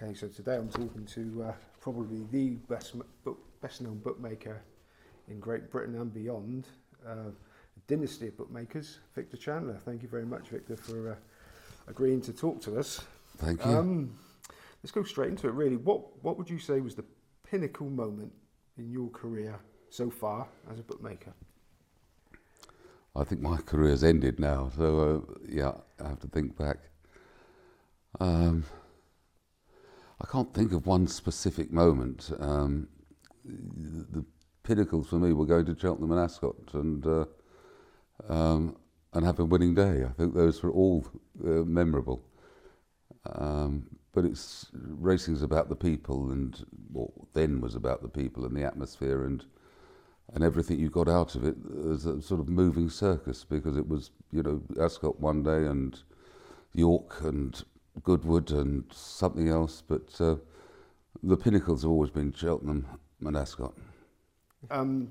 Okay, so today I'm talking to uh, probably the best book, best known bookmaker in Great Britain and beyond, uh, a dynasty of bookmakers, Victor Chandler. Thank you very much, Victor, for uh, agreeing to talk to us. Thank you. Um, let's go straight into it. Really, what what would you say was the pinnacle moment in your career so far as a bookmaker? I think my career's ended now, so uh, yeah, I have to think back. Um, I can't think of one specific moment. Um, the, pinnacles for me were going to Cheltenham and Ascot and uh, um, and have a winning day. I think those were all uh, memorable. Um, but it's racing's about the people, and well, then was about the people and the atmosphere and and everything you got out of it as a sort of moving circus because it was you know Ascot one day and York and Goodwood and something else, but uh, the pinnacles have always been Cheltenham and Ascot. Um,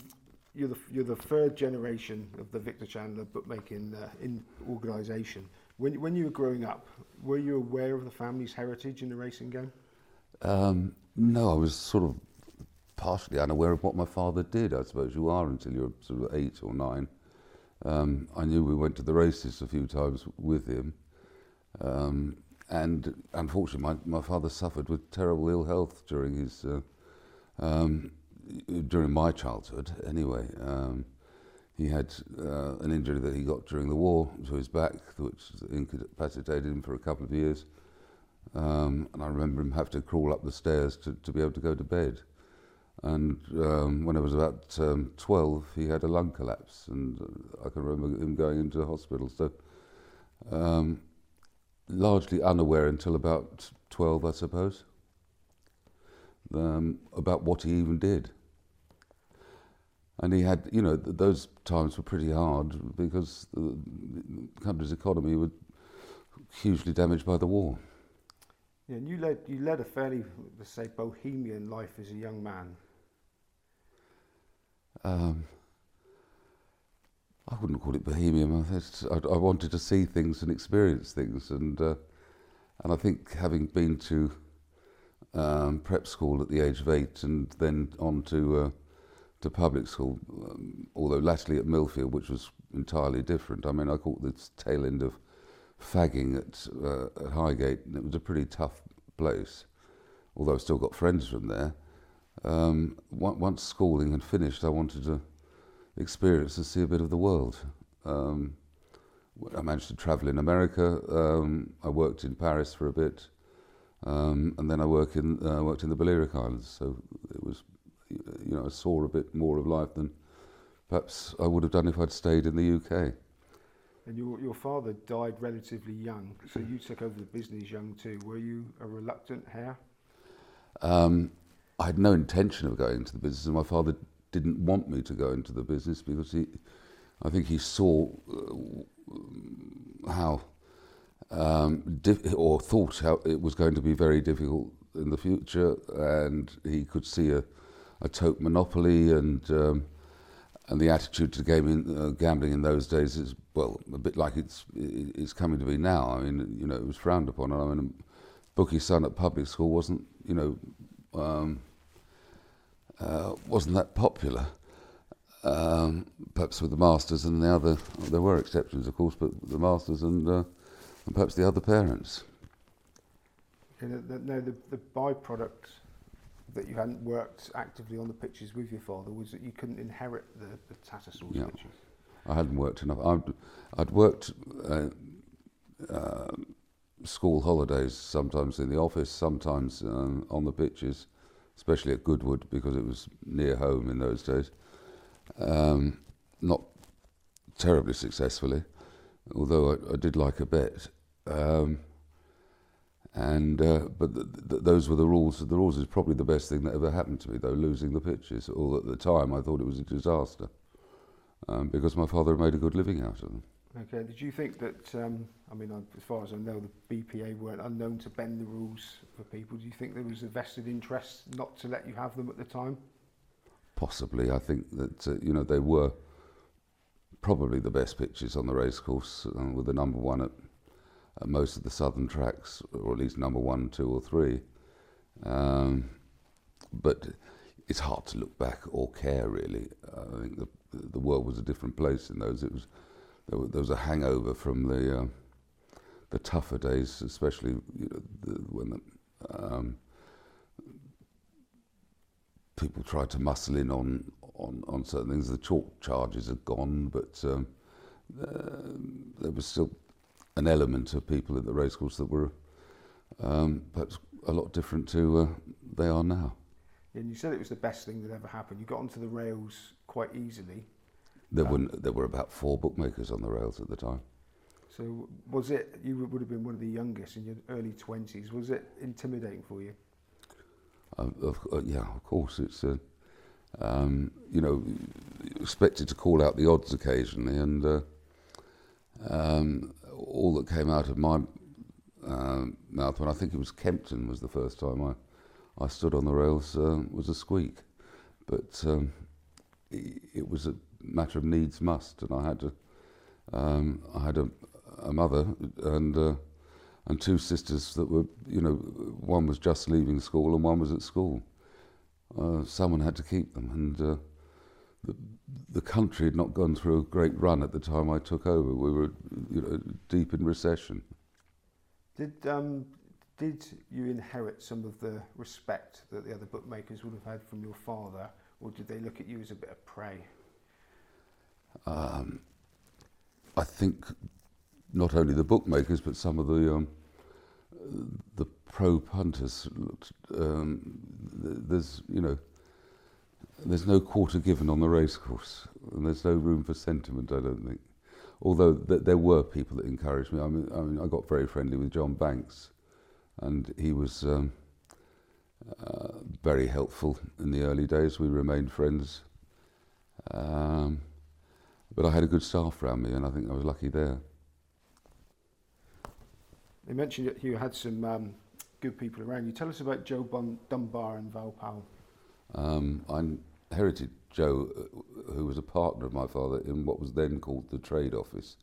you're the you're the third generation of the Victor Chandler bookmaking uh, in organisation. When when you were growing up, were you aware of the family's heritage in the racing game? Um, no, I was sort of partially unaware of what my father did. I suppose you are until you're sort of eight or nine. Um, I knew we went to the races a few times with him, um, and unfortunately, my, my father suffered with terrible ill health during his uh, um, during my childhood. Anyway, um, he had uh, an injury that he got during the war to his back, which incapacitated him for a couple of years. Um, and I remember him having to crawl up the stairs to, to be able to go to bed. And um, when I was about um, 12, he had a lung collapse, and uh, I can remember him going into hospital. So, um, largely unaware until about 12, I suppose, um, about what he even did. And he had, you know, th- those times were pretty hard because the country's economy was hugely damaged by the war. Yeah, and you led you led a fairly, let's say, bohemian life as a young man. Um, I wouldn't call it bohemian. I, I, I wanted to see things and experience things, and uh, and I think having been to um, prep school at the age of eight, and then on to uh, to public school, um, although latterly at Millfield, which was entirely different. I mean, I caught the tail end of fagging at, uh, at Highgate, and it was a pretty tough place. Although I still got friends from there. Um, on- once schooling had finished, I wanted to experience and see a bit of the world. Um, I managed to travel in America. Um, I worked in Paris for a bit, um, and then I work in uh, worked in the Balearic Islands. So it was, you know, I saw a bit more of life than perhaps I would have done if I'd stayed in the UK. And your your father died relatively young, so you took over the business young too. Were you a reluctant heir? Um, I had no intention of going into the business, and my father didn't want me to go into the business because he, I think he saw uh, how, um, or thought how it was going to be very difficult in the future, and he could see a, a tote monopoly and. Um, and the attitude to gaming, uh, gambling in those days is well a bit like it's it's coming to be now. I mean, you know, it was frowned upon. And I mean, bookie son at public school wasn't, you know, um, uh, wasn't that popular. Um, perhaps with the masters and the other, there were exceptions, of course, but the masters and uh, and perhaps the other parents. Okay, the, the, no, the, the byproduct that you hadn't worked actively on the pitches with your father was that you couldn't inherit the, the Tattersall's Yeah. pitches. I hadn't worked enough. I'd, I'd worked uh, uh, school holidays, sometimes in the office, sometimes um, on the pitches, especially at Goodwood because it was near home in those days. Um, not terribly successfully, although I, I did like a bet. Um, and uh, but th- th- those were the rules. The rules is probably the best thing that ever happened to me, though losing the pitches. Although at the time I thought it was a disaster um, because my father made a good living out of them. Okay, did you think that, um, I mean, as far as I know, the BPA weren't unknown to bend the rules for people. Do you think there was a vested interest not to let you have them at the time? Possibly, I think that uh, you know they were probably the best pitches on the racecourse, uh, with the number one at, at most of the southern tracks, or at least number one, two, or three. Um, but it's hard to look back or care really. I think the the world was a different place in those. It was there, was, a hangover from the uh, the tougher days, especially you know, the, when the, um, people tried to muscle in on, on, on certain things. The chalk charges had gone, but um, uh, there was still an element of people at the racecourse that were um, perhaps a lot different to uh, they are now. And you said it was the best thing that ever happened. You got onto the rails quite easily. There, um, were, there were about four bookmakers on the rails at the time. So was it, you would have been one of the youngest in your early 20s, was it intimidating for you? Of, uh, yeah, of course. It's, uh, um, you know, expected to call out the odds occasionally, and uh, um, all that came out of my uh, mouth when I think it was Kempton was the first time I, I stood on the rails uh, was a squeak. But um, it, it was a matter of needs must, and I had to. Um, I had a, a mother and uh, and two sisters that were, you know, one was just leaving school and one was at school. Uh, someone had to keep them, and uh, the, the country had not gone through a great run at the time I took over. We were, you know, deep in recession. Did um, did you inherit some of the respect that the other bookmakers would have had from your father, or did they look at you as a bit of prey? Um, I think not only the bookmakers but some of the um, the pro punters. Um, there's you know there's no quarter given on the racecourse, and there's no room for sentiment. I don't think. Although th- there were people that encouraged me. I mean, I mean, I got very friendly with John Banks, and he was um, uh, very helpful in the early days. We remained friends. Um, but I had a good staff around me, and I think I was lucky there. They mentioned that you had some um, good people around you. Tell us about Joe Bun- Dunbar and Val Powell. Um, I inherited Joe, uh, who was a partner of my father in what was then called the Trade Office,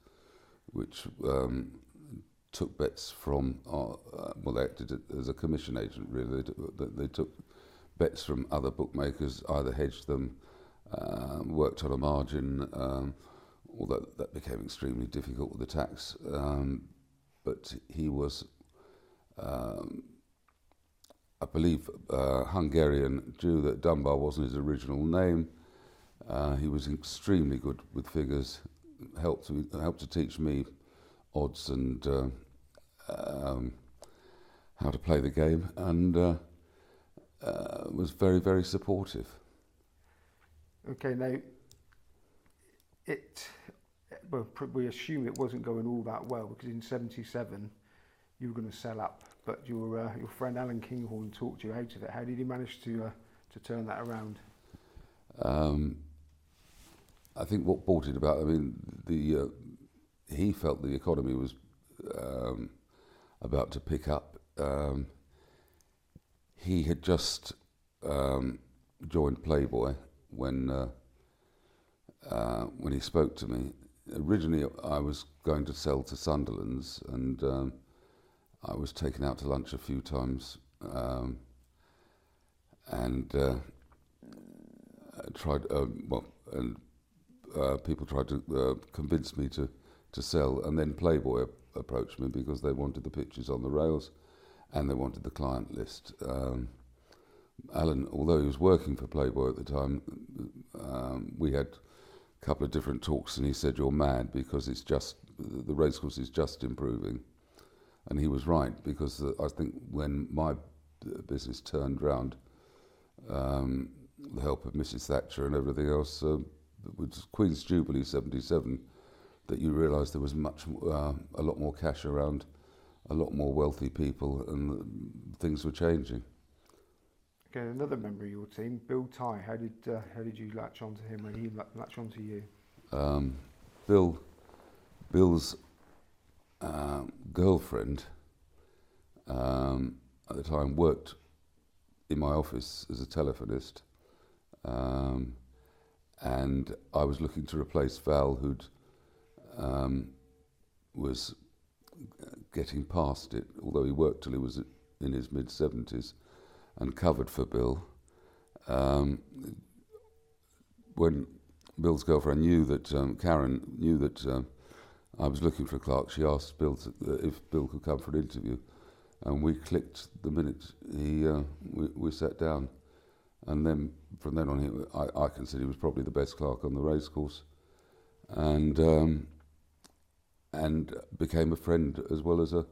which um, took bets from, our, uh, well, they acted as a commission agent, really. They, they took bets from other bookmakers, either hedged them, uh, worked on a margin, um, although that became extremely difficult with the tax. Um, but he was, um, I believe, uh, Hungarian Jew, that Dunbar wasn't his original name. Uh, he was extremely good with figures, helped, to, helped to teach me odds and uh, um, how to play the game, and uh, uh, was very, very supportive. Okay, now it well we assume it wasn't going all that well because in 77 you were going to sell up, but your uh, your friend Alan Kinghorn talked you out of it. How did he manage to uh, to turn that around? Um, I think what brought it about. I mean, the uh, he felt the economy was um, about to pick up. Um, he had just um, joined Playboy when uh, uh, when he spoke to me, originally I was going to sell to Sunderland's, and um, I was taken out to lunch a few times, um, and uh, tried uh, well, and uh, people tried to uh, convince me to to sell, and then Playboy approached me because they wanted the pictures on the rails, and they wanted the client list. Um, Alan, although he was working for Playboy at the time, um, we had a couple of different talks, and he said, "You're mad because it's just the racecourse is just improving," and he was right because the, I think when my business turned round, um, the help of Mrs. Thatcher and everything else, uh, with Queen's Jubilee '77, that you realised there was much, uh, a lot more cash around, a lot more wealthy people, and things were changing. Another member of your team, Bill Ty. How did uh, how did you latch onto him when he latched onto you? Um, Bill, Bill's uh, girlfriend um, at the time worked in my office as a telephonist, um, and I was looking to replace Val, who'd um, was getting past it, although he worked till he was in his mid seventies and covered for Bill. Um, when Bill's girlfriend knew that um, Karen knew that um, I was looking for a clerk, she asked Bill to, uh, if Bill could come for an interview, and we clicked the minute he uh, we, we sat down, and then from then on, he, I, I consider he was probably the best clerk on the racecourse, and um, and became a friend as well as a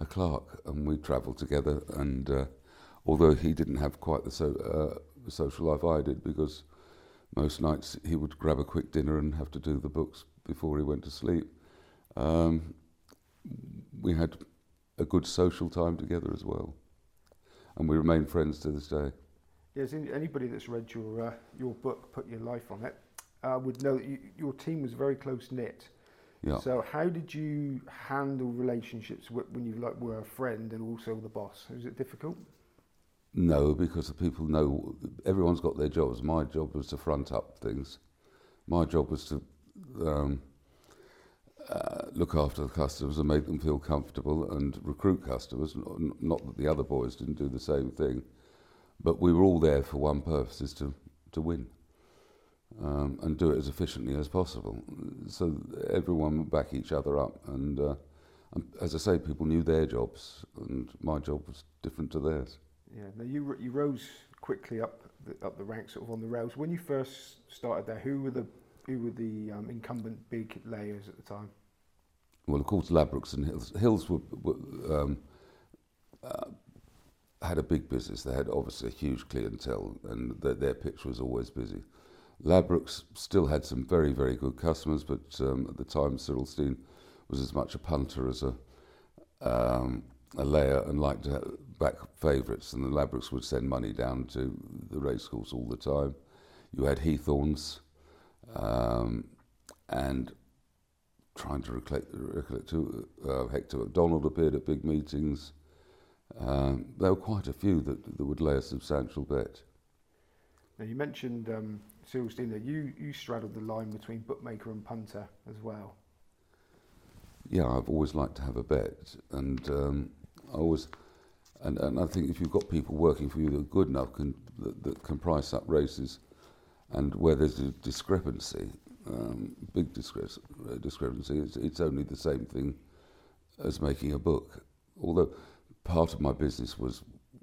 a clerk, and we travelled together. And uh, although he didn't have quite the so, uh, social life I did, because most nights he would grab a quick dinner and have to do the books before he went to sleep. Um, we had a good social time together as well, and we remain friends to this day. Yes, anybody that's read your uh, your book, put your life on it, uh, would know that you, your team was very close knit. Yeah. So how did you handle relationships when you like were a friend and also the boss? Was it difficult? No, because the people know everyone's got their jobs. My job was to front up things. My job was to um, uh, look after the customers and make them feel comfortable and recruit customers. Not that the other boys didn't do the same thing, but we were all there for one purpose: is to to win um, and do it as efficiently as possible. So everyone back each other up, and, uh, and as I say, people knew their jobs, and my job was different to theirs. Yeah. Now you you rose quickly up the, up the ranks, sort of on the rails. When you first started there, who were the who were the um, incumbent big layers at the time? Well, of course, Ladbrokes and Hills. Hills were, were um, uh, had a big business. They had obviously a huge clientele, and their, their pitch was always busy. Ladbrokes still had some very, very good customers, but um, at the time, Cyril Stein was as much a punter as a um, a layer and liked to back favourites, and the Ladbrokes would send money down to the racecourse all the time. You had Heathorns, um, and trying to recollect, recollect uh, Hector MacDonald appeared at big meetings. Um, there were quite a few that, that would lay a substantial bet. Now you mentioned um, that you, you straddled the line between bookmaker and punter as well. Yeah, I've always liked to have a bet, and um, I always, and, and I think if you've got people working for you that are good enough can that, that can price up races, and where there's a discrepancy, um, big discre- discrepancy, it's, it's only the same thing as making a book. Although part of my business was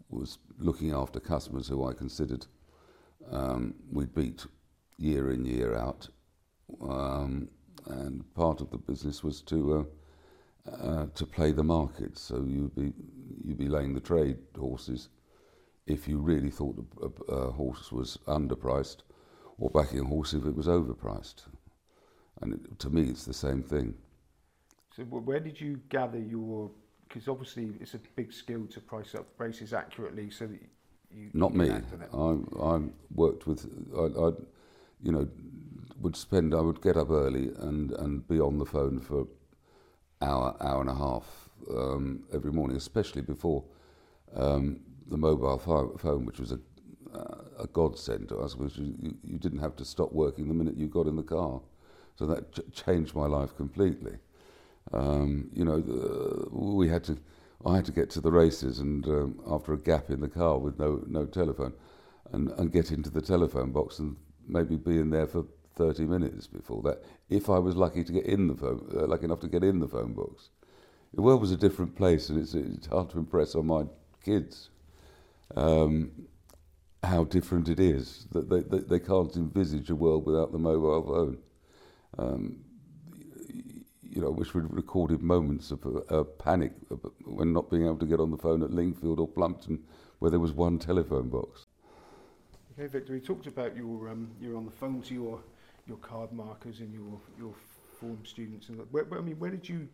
was looking after customers who I considered um, we beat year in year out, um, and part of the business was to uh, uh, to play the market. So you'd be you'd be laying the trade horses if you really thought a, a horse was underpriced, or backing a horse if it was overpriced. And it, to me, it's the same thing. So where did you gather your? Because obviously it's a big skill to price up races accurately, so that you not me. I I worked with I, I you know would spend I would get up early and and be on the phone for hour hour and a half um, every morning, especially before um, the mobile phone, which was a uh, a godsend to us, because you, you didn't have to stop working the minute you got in the car. So that ch- changed my life completely. Um, you know, the, we had to I had to get to the races, and um, after a gap in the car with no no telephone, and and get into the telephone box and maybe be in there for 30 minutes before that. If I was lucky to get in the phone, uh, lucky enough to get in the phone box, the world was a different place, and it's it's hard to impress on my kids. Um, how different it is that they, they, they can't envisage a world without the mobile phone. Um, you know, which we'd recorded moments of a, a panic when not being able to get on the phone at Lingfield or Plumpton, where there was one telephone box. Okay, Victor, we talked about your um, you're on the phone to your your card markers and your your form students, and where, I mean, where did you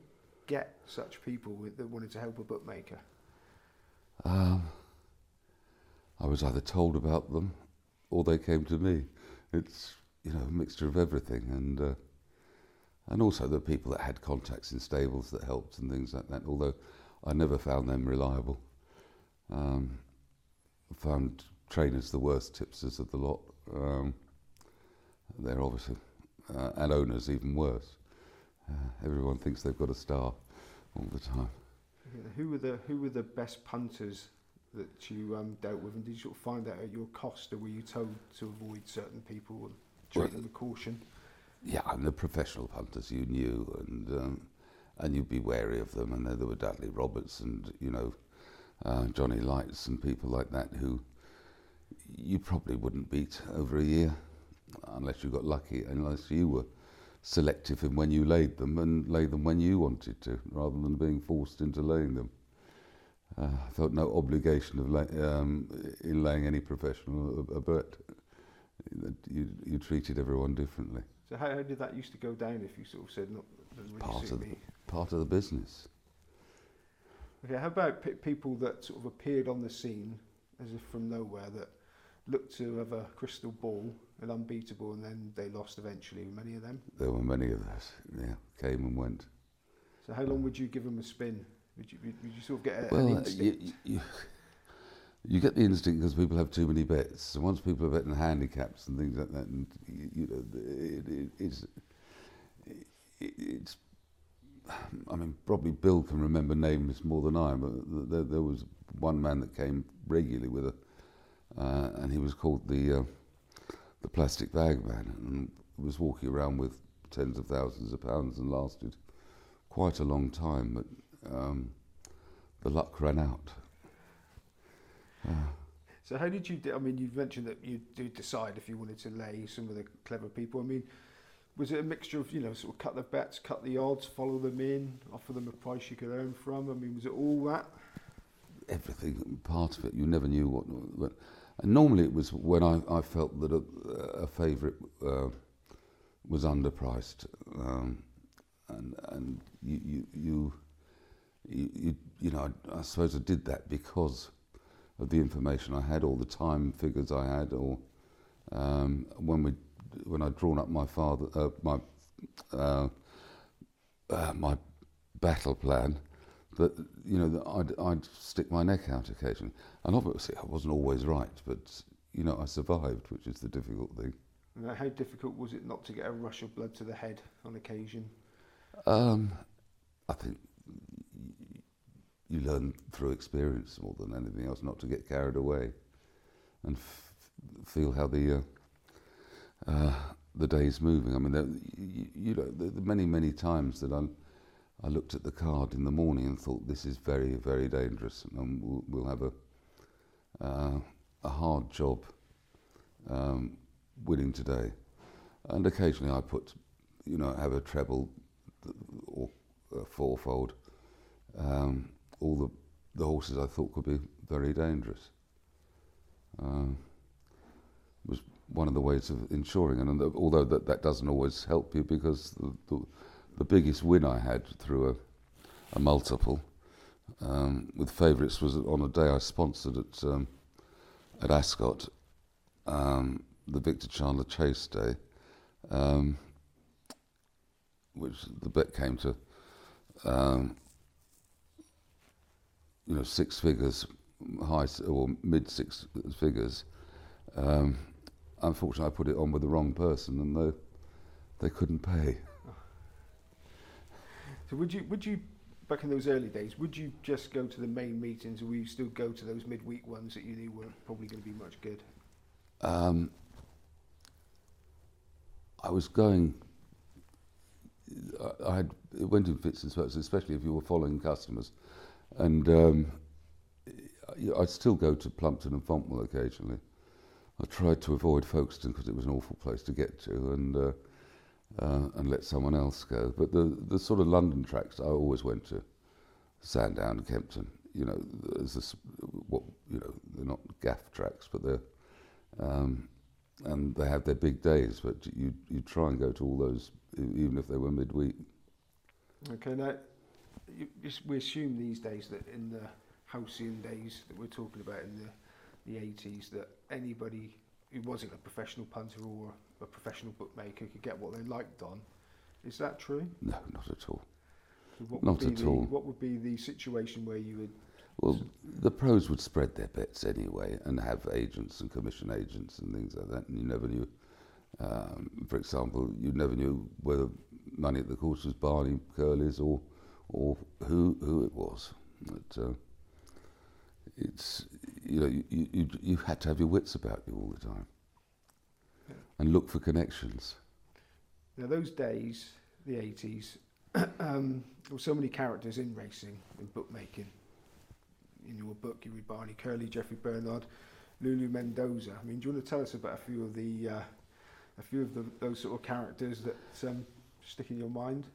get such people with, that wanted to help a bookmaker? Um, I was either told about them or they came to me. It's you know a mixture of everything, and. Uh, and also the people that had contacts in stables that helped and things like that. Although I never found them reliable. Um, found trainers the worst tipsters of the lot. Um, they're obviously uh, and owners even worse. Uh, everyone thinks they've got a star all the time. Yeah, who were the who were the best punters that you um, dealt with, and did you sort of find out at your cost, or were you told to avoid certain people and treat Well- them with caution? Yeah, and the professional punters you knew, and um, and you'd be wary of them. And there, there were Dudley Roberts and you know uh, Johnny Lights and people like that who you probably wouldn't beat over a year unless you got lucky, unless you were selective in when you laid them and laid them when you wanted to, rather than being forced into laying them. Uh, I felt no obligation of lay, um, in laying any professional a, a bet. You, you treated everyone differently. So how, how did that used to go down if you sort of said, "No, doesn't really Part of the- me"? Part of the business. Okay, how about pe- people that sort of appeared on the scene as if from nowhere that looked to have a crystal ball and unbeatable, and then they lost eventually? Many of them. There were many of those. Yeah, came and went. So how long would you give them a spin? Would you, would you sort of get a, an Well, you, instinct? you, you get the instinct because people have too many bets. So once people are betting handicaps and things like that, and you, you know, it, it, it's it, it's. I mean, probably Bill can remember names more than I, but there, there was one man that came regularly with a, uh, and he was called the uh, the plastic bag man, and was walking around with tens of thousands of pounds and lasted quite a long time, but um, the luck ran out. So how did you? do- I mean, you mentioned that you do decide if you wanted to lay some of the clever people. I mean, was it a mixture of you know sort of cut the bets, cut the odds, follow them in, offer them a price you could earn from? I mean, was it all that? everything part of it. You never knew what. what and normally it was when I, I felt that a, a favourite uh, was underpriced, um, and and you you you you, you, know I, I suppose I did that because of the information I had, all the time figures I had, or um, when we when I'd drawn up my father uh, my uh, uh, my battle plan that you know that I'd, I'd stick my neck out occasionally, and obviously I wasn't always right, but you know I survived, which is the difficult thing. And how difficult was it not to get a rush of blood to the head on occasion? Um, I think you learn through experience more than anything else, not to get carried away, and f- feel how the uh, uh, the day's moving. I mean, you, you know, are many many times that I I looked at the card in the morning and thought this is very very dangerous, and we'll, we'll have a uh, a hard job um, winning today. And occasionally I put, you know, have a treble or a fourfold. Um, all the the horses I thought could be very dangerous. Um, was one of the ways of ensuring, and although that, that doesn't always help you because the, the, the biggest win I had through a, a multiple um, with favourites was on a day I sponsored at um, at Ascot, um, the Victor Chandler Chase Day, um, which the bet came to, um, you know, six figures, high or mid six figures. Um, unfortunately, I put it on with the wrong person, and they they couldn't pay. So would you would you back in those early days would you just go to the main meetings, or would you still go to those midweek ones that you knew weren't probably going to be much good? Um, I was going. I, I had it went in fits and spurts, especially if you were following customers, and um, I'd still go to Plumpton and Fontwell occasionally. I tried to avoid Folkestone because it was an awful place to get to, and uh, uh, and let someone else go. But the the sort of London tracks, I always went to Sandown Kempton. You know, there's this what you know they're not gaff tracks, but they're um, and they have their big days. But you you try and go to all those, even if they were midweek. Okay, now you, we assume these days that in the halcyon days that we're talking about in the the 80s that anybody who wasn't a professional punter or a professional bookmaker could get what they liked on. Is that true? No, not at all. So what Not at the, all. What would be the situation where you would? Well, the pros would spread their bets anyway and have agents and commission agents and things like that, and you never knew. Um, for example, you never knew whether money at the course was Barney Curleys or or who who it was. But, uh, it's you know you, you you had to have your wits about you all the time, Yeah. and look for connections. Now, those days, the 80s, um, there were so many characters in racing and bookmaking. In your book, you read Barney Curley, Jeffrey Bernard, Lulu Mendoza. I mean, do you want to tell us about a few of the, uh, a few of the, those sort of characters that um, stick in your mind?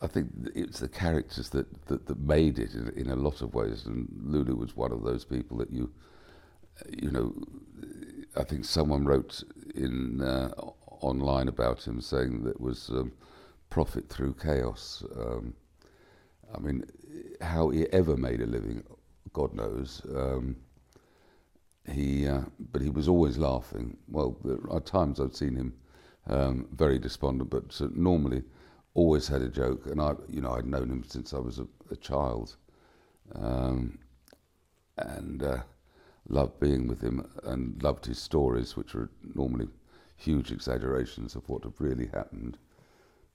I think it's the characters that, that, that made it in, in a lot of ways, and Lulu was one of those people that you, you know, I think someone wrote in uh, online about him saying that was um, profit through chaos. Um, I mean, how he ever made a living, God knows. Um, he, uh, but he was always laughing. Well, there are times I've seen him um, very despondent, but uh, normally always had a joke. And I, you know, I'd known him since I was a, a child, um, and uh, loved being with him, and loved his stories, which were normally huge exaggerations of what had really happened.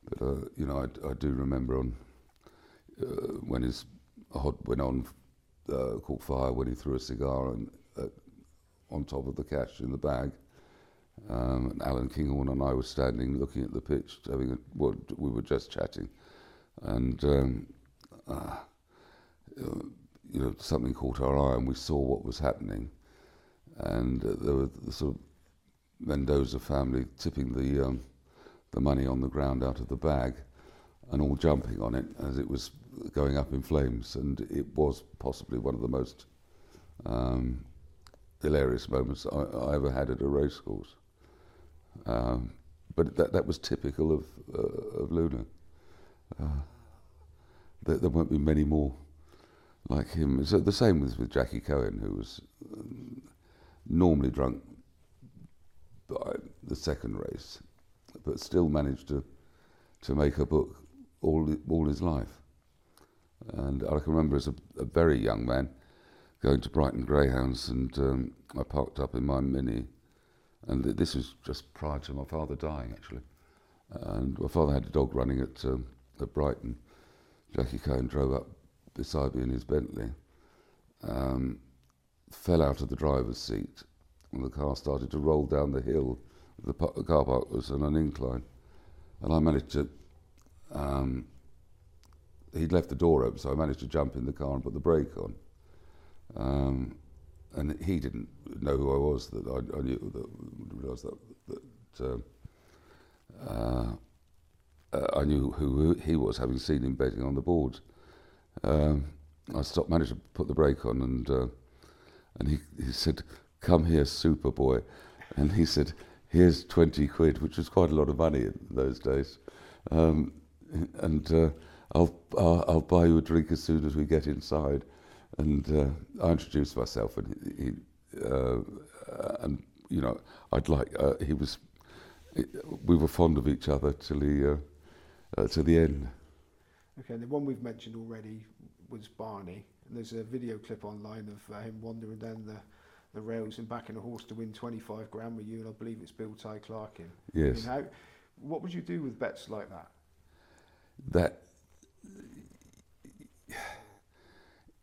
But uh, you know, I, I do remember on uh, when his hod went on uh, caught fire when he threw a cigar and, uh, on top of the cash in the bag. Um, and Alan Kinghorn and I were standing looking at the pitch, having a, well, we were just chatting, and um, uh, you know something caught our eye, and we saw what was happening, and uh, there were the sort of Mendoza family tipping the um, the money on the ground out of the bag, and all jumping on it as it was going up in flames, and it was possibly one of the most um, hilarious moments I, I ever had at a racecourse. Um, but that that was typical of uh, of Lulu. Uh, there, there won't be many more like him. Uh, the same with, with Jackie Cohen, who was um, normally drunk by the second race, but still managed to to make a book all all his life. And I can remember as a, a very young man going to Brighton Greyhounds, and um, I parked up in my Mini, and th- this was just prior to my father dying, actually. And my father had a dog running at um, at Brighton. Jackie Cohen drove up beside me in his Bentley, um, fell out of the driver's seat, and the car started to roll down the hill. The, the car park was on an incline, and I managed to. Um, he'd left the door open, so I managed to jump in the car and put the brake on. Um, and he didn't know who I was. That I, I knew that realised that, that um, uh, uh, I knew who he was, having seen him betting on the board. Um, I stopped, managed to put the brake on, and uh, and he, he said, "Come here, Superboy," and he said, "Here's twenty quid," which was quite a lot of money in those days. Um, and uh, I'll, I'll I'll buy you a drink as soon as we get inside. And uh, I introduced myself, and he, uh, and you know, I'd like uh, he was. We were fond of each other till he uh, to the end. Okay, and the one we've mentioned already was Barney, and there's a video clip online of uh, him wandering down the, the rails and backing a horse to win 25 grand with you, and I believe it's Bill Ty Clarkin. Yes, I mean, how, what would you do with bets like that? that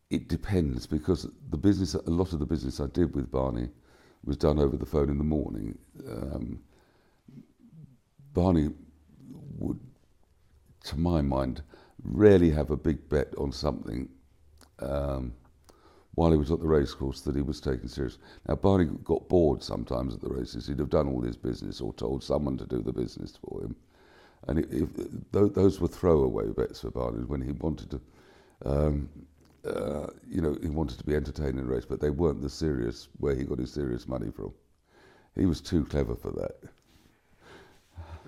it depends because the business, a lot of the business I did with Barney was done over the phone in the morning. Um, Barney would, to my mind, rarely have a big bet on something um, while he was at the racecourse that he was taking serious. Now, Barney got bored sometimes at the races. He'd have done all his business or told someone to do the business for him. And those were throwaway bets for Barney when he wanted to, um, uh, you know, he wanted to be entertained in a race, but they weren't the serious, where he got his serious money from. He was too clever for that.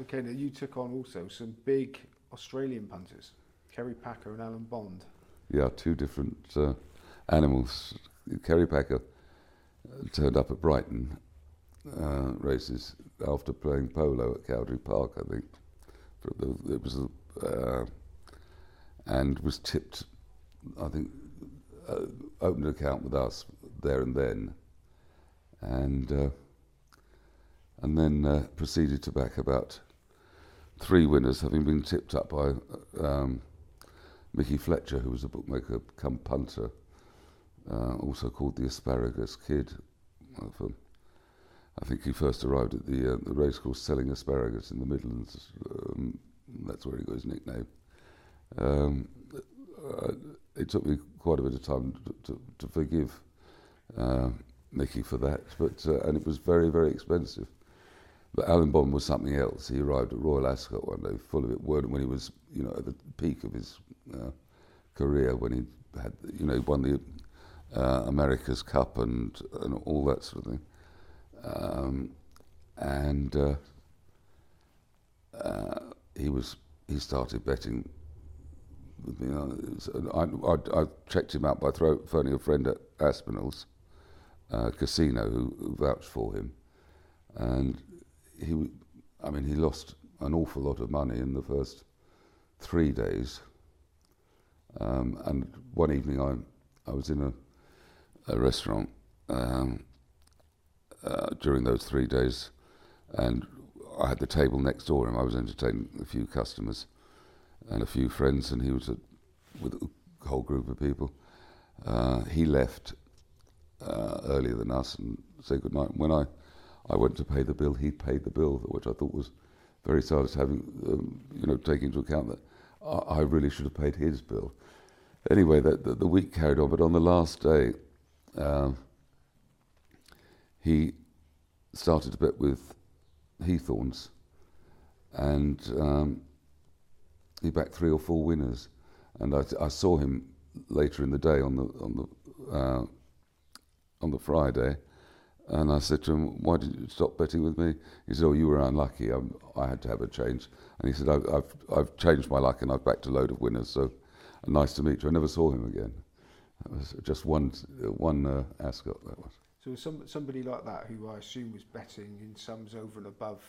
Okay, now you took on also some big Australian punters, Kerry Packer and Alan Bond. Yeah, two different uh, animals. Kerry Packer uh, turned up at Brighton uh, races after playing polo at Cowdray Park, I think. It was, uh, and was tipped. I think uh, opened an account with us there and then, and uh, and then uh, proceeded to back about three winners, having been tipped up by. Um, Mickey Fletcher, who was a bookmaker come punter, uh, also called the Asparagus Kid. Um, I think he first arrived at the, uh, the racecourse selling asparagus in the Midlands. Um, that's where he got his nickname. Um, uh, it took me quite a bit of time to, to, to forgive uh, Mickey for that, but uh, and it was very, very expensive. But Alan Bond was something else. He arrived at Royal Ascot one day, full of it, when he was, you know, at the peak of his uh, career, when he had, you know, won the uh, America's Cup and and all that sort of thing. Um, and uh, uh, he was he started betting with me. I, I, I checked him out by throw, phoning a friend at Aspinall's uh, casino who, who vouched for him, and he, I mean, he lost an awful lot of money in the first three days. Um, and one evening, I I was in a a restaurant um, uh, during those three days, and I had the table next door him. I was entertaining a few customers and a few friends, and he was a, with a whole group of people. Uh, he left uh, earlier than us and said good night. When I, I went to pay the bill, he paid the bill, which I thought was very sad, having um, you know taking into account that I, really should have paid his bill. Anyway, the, the, the week carried on, but on the last day, uh, he started a bet with Heathorns, and um, he backed three or four winners. And I, I, saw him later in the day on the on the uh, on the Friday, and I said to him, "Why did you stop betting with me?" He said, "Oh, you were unlucky. I'm, i had to have a change." And he said, I've, "I've I've changed my luck, and I've backed a load of winners. So, nice to meet you." I never saw him again. That was just one one uh, Ascot. That was. So some, somebody like that, who I assume was betting in sums over and above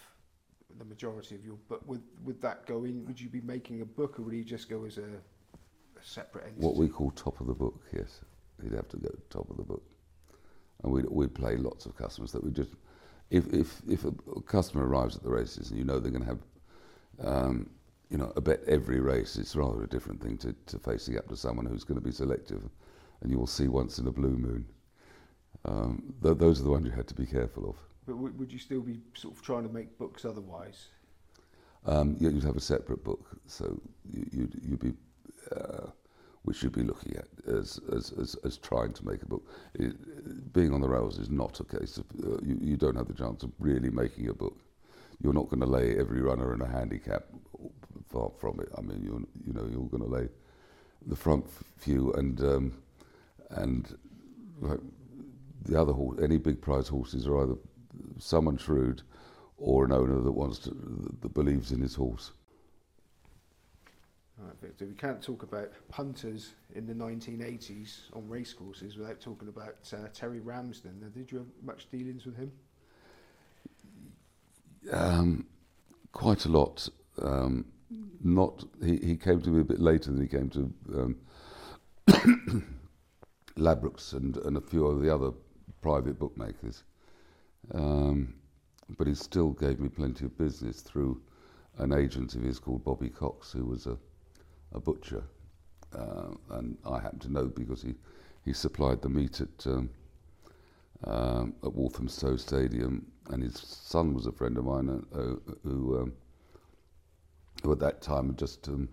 the majority of your, but would would that go in? Would you be making a book, or would he just go as a, a separate entity? What we call top of the book, yes. He'd have to go top of the book, and we'd we'd play lots of customers that we just. If if if a customer arrives at the races and you know they're going to have, um, you know, a bet every race, it's rather a different thing to, to facing up to someone who's going to be selective and you will see once in a blue moon. Um, th- those are the ones you had to be careful of. But w- would you still be sort of trying to make books otherwise? Um, yeah, you'd have a separate book, so you, you'd, you'd be, uh, which you'd be looking at as, as, as, as trying to make a book. It, being on the rails is not a case of, uh, you, you don't have the chance of really making a book. You're not going to lay every runner in a handicap far from it. I mean, you're, you know, you're going to lay the front few and um, and like the other horse, any big prize horses are either someone shrewd or an owner that wants to that believes in his horse. Victor. We can't talk about punters in the 1980s on racecourses without talking about uh, Terry Ramsden. Now, did you have much dealings with him? Um, quite a lot. Um, not he, he came to me a bit later than he came to um, Ladbrokes and, and a few of the other private bookmakers. Um, but he still gave me plenty of business through an agent of his called Bobby Cox, who was a, a butcher. Uh, and I happen to know because he, he supplied the meat at, um, um, at Walthamstow Stadium, and his son was a friend of mine uh, who, um, who at that time had just um,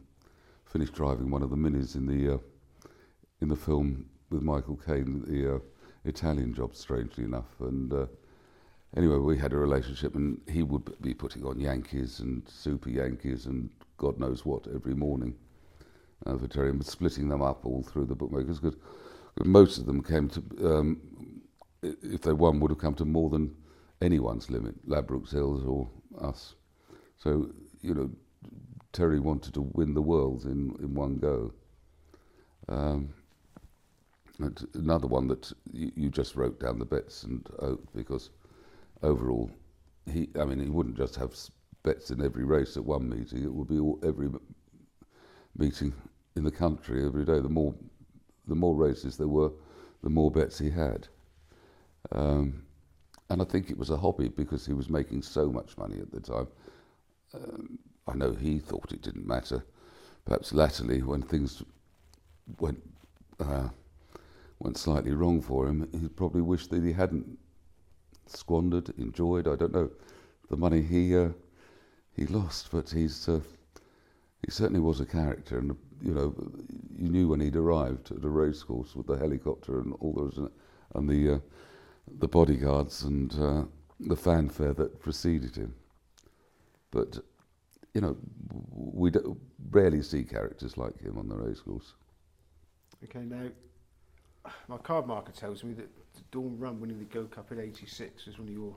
finished driving one of the minis in the, uh, in the film with Michael Caine, the uh, Italian job, strangely enough. And uh, anyway, we had a relationship, and he would be putting on Yankees and Super Yankees and God knows what every morning uh, and splitting them up all through the bookmakers because most of them came to, um, if they won, would have come to more than anyone's limit, Ladbrokes Hills or us. So, you know, Terry wanted to win the world in, in one go. Um, another one that you, you, just wrote down the bets and uh, because overall he I mean he wouldn't just have bets in every race at one meeting it would be all, every meeting in the country every day the more the more races there were the more bets he had. Um, and I think it was a hobby because he was making so much money at the time. Um, I know he thought it didn't matter. Perhaps latterly when things went uh, went slightly wrong for him, he probably wished that he hadn't squandered, enjoyed, I don't know, the money he uh, he lost. But he's uh, he certainly was a character, and you know, you knew when he'd arrived at a racecourse with the helicopter and all those and the uh, the bodyguards and uh, the fanfare that preceded him. But you know, we rarely see characters like him on the racecourse. Okay, now my card marker tells me that the Dawn Run winning the Gold Cup in '86 was one of your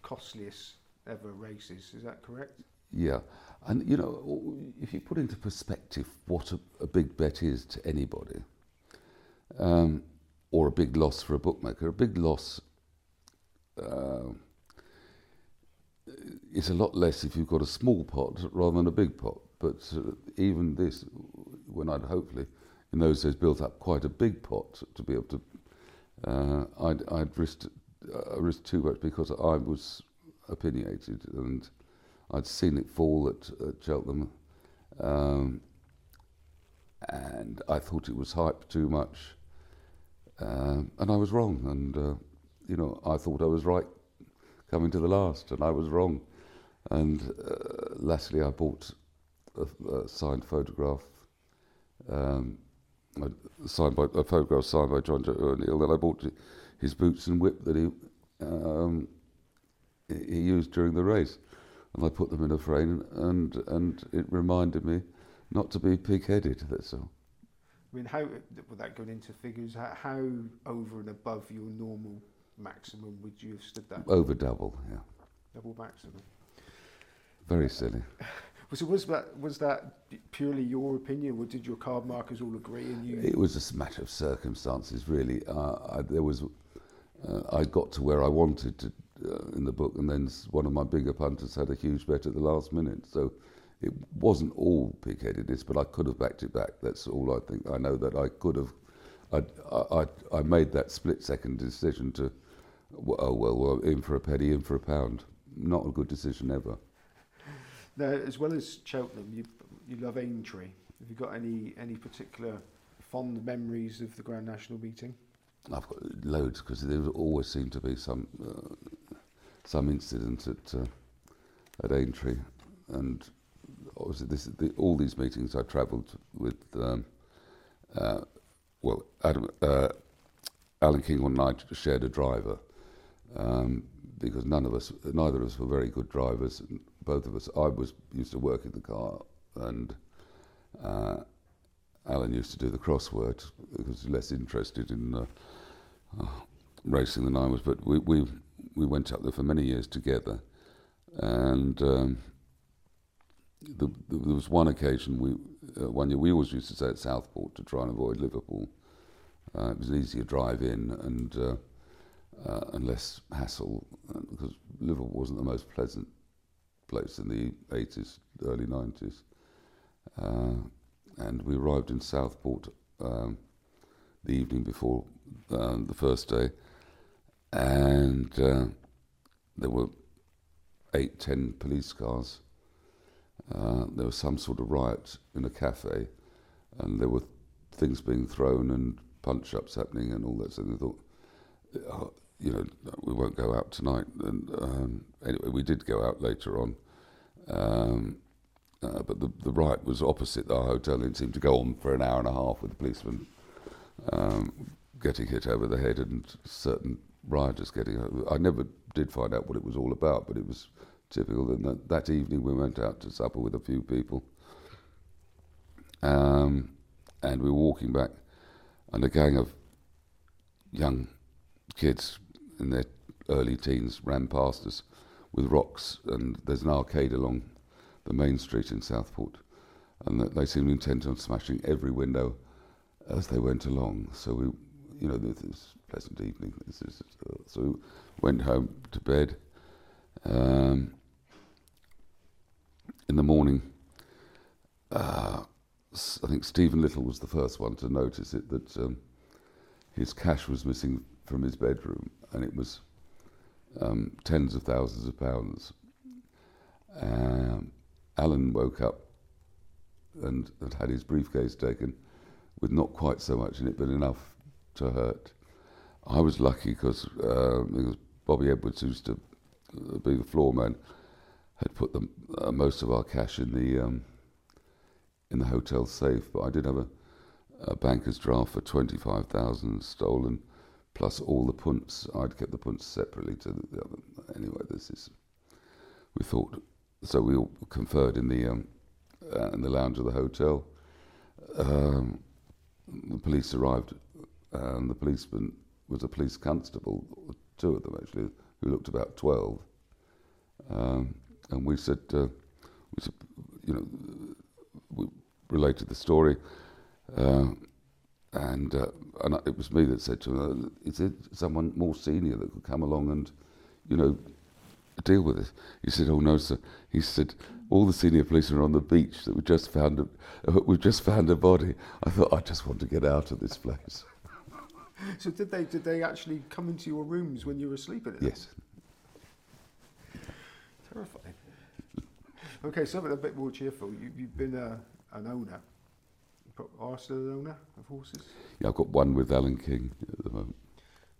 costliest ever races. Is that correct? Yeah, and you know, if you put into perspective what a, a big bet is to anybody, um, or a big loss for a bookmaker, a big loss uh, is a lot less if you've got a small pot rather than a big pot. But uh, even this, when I'd hopefully in those days built up quite a big pot to be able to, uh, I'd, I'd risked, uh, risked too much because I was opinionated and I'd seen it fall at, at Cheltenham. Um, and I thought it was hyped too much. Um, and I was wrong. And, uh, you know, I thought I was right coming to the last, and I was wrong. And uh, lastly, I bought a, a signed photograph, um, signed by a photograph signed by Jonjo O'Neill. Then I bought his boots and whip that he um, he used during the race, and I put them in a frame, and and it reminded me not to be pig-headed. That's all. I mean, how without going into figures, how, how over and above your normal maximum would you have stood that? Over double, yeah. Double maximum. Very silly. So was that was that purely your opinion, or did your card markers all agree? And you? It was a matter of circumstances, really. Uh, I, there was, uh, I got to where I wanted to uh, in the book, and then one of my bigger punters had a huge bet at the last minute. So it wasn't all pig-headedness, but I could have backed it back. That's all I think. I know that I could have. I I I made that split-second decision to, oh well, well, in for a penny, in for a pound. Not a good decision ever. Now, as well as Cheltenham, you you love Aintree. Have you got any any particular fond memories of the Grand National meeting? I've got loads because there always seemed to be some uh, some incident at uh, at Aintree, and obviously this the, all these meetings I travelled with. Um, uh, well, Adam, uh, Alan King and I shared a driver um, because none of us, neither of us, were very good drivers. Both of us, I was used to work in the car, and uh, Alan used to do the crossword because he was less interested in uh, racing than I was. But we, we we went up there for many years together, and. Um, the, the, there was one occasion we uh, one year we always used to stay at Southport to try and avoid Liverpool. Uh, it was an easier drive in and uh, uh and less hassle because uh, Liverpool wasn't the most pleasant place in the 80s, early 90s. Uh, and we arrived in Southport um, the evening before um, the first day, and there were eight, ten police cars uh, there was some sort of riot in a cafe, and there were things being thrown and punch ups happening and all that. So they thought, oh, you know, we won't go out tonight. And um, anyway, we did go out later on. Um, uh, but the, the riot was opposite our hotel and seemed to go on for an hour and a half with the policemen um, getting hit over the head and certain rioters getting. I never did find out what it was all about, but it was typical. And that, that evening we went out to supper with a few people. Um, and we were walking back, and a gang of young kids in their early teens ran past us with rocks. And there's an arcade along the main street in Southport, and they seemed intent on smashing every window as they went along. So we, you know, this is pleasant evening. Is, so we went home to bed. Um, in the morning, uh, I think Stephen Little was the first one to notice it that um, his cash was missing from his bedroom, and it was um, tens of thousands of pounds. Um, Alan woke up and, and had his briefcase taken with not quite so much in it, but enough to hurt. I was lucky because uh, Bobby Edwards, who used to uh, be the floor man, had put the, uh, most of our cash in the um, in the hotel safe. But I did have a, a banker's draft for twenty five thousand stolen, plus all the punts. I'd kept the punts separately to the other. Anyway, this is we thought so. We all conferred in the um, uh, in the lounge of the hotel. Um, the police arrived, and the policeman was a police constable, two of them actually, who looked about 12. Um, and we said, uh, we said, you know, we related the story. Uh, and, uh, and it was me that said to him, uh, is it someone more senior that could come along and, you know, deal with this? He said, oh no, sir. He said, all the senior police are on the beach that we just found a, uh, we've just found a body. I thought, I just want to get out of this place. So did they did they actually come into your rooms when you were it? Yes. Terrifying. Okay, something a bit more cheerful. You, you've been a, an owner. Are still an owner of horses? Yeah, I've got one with Alan King at the moment.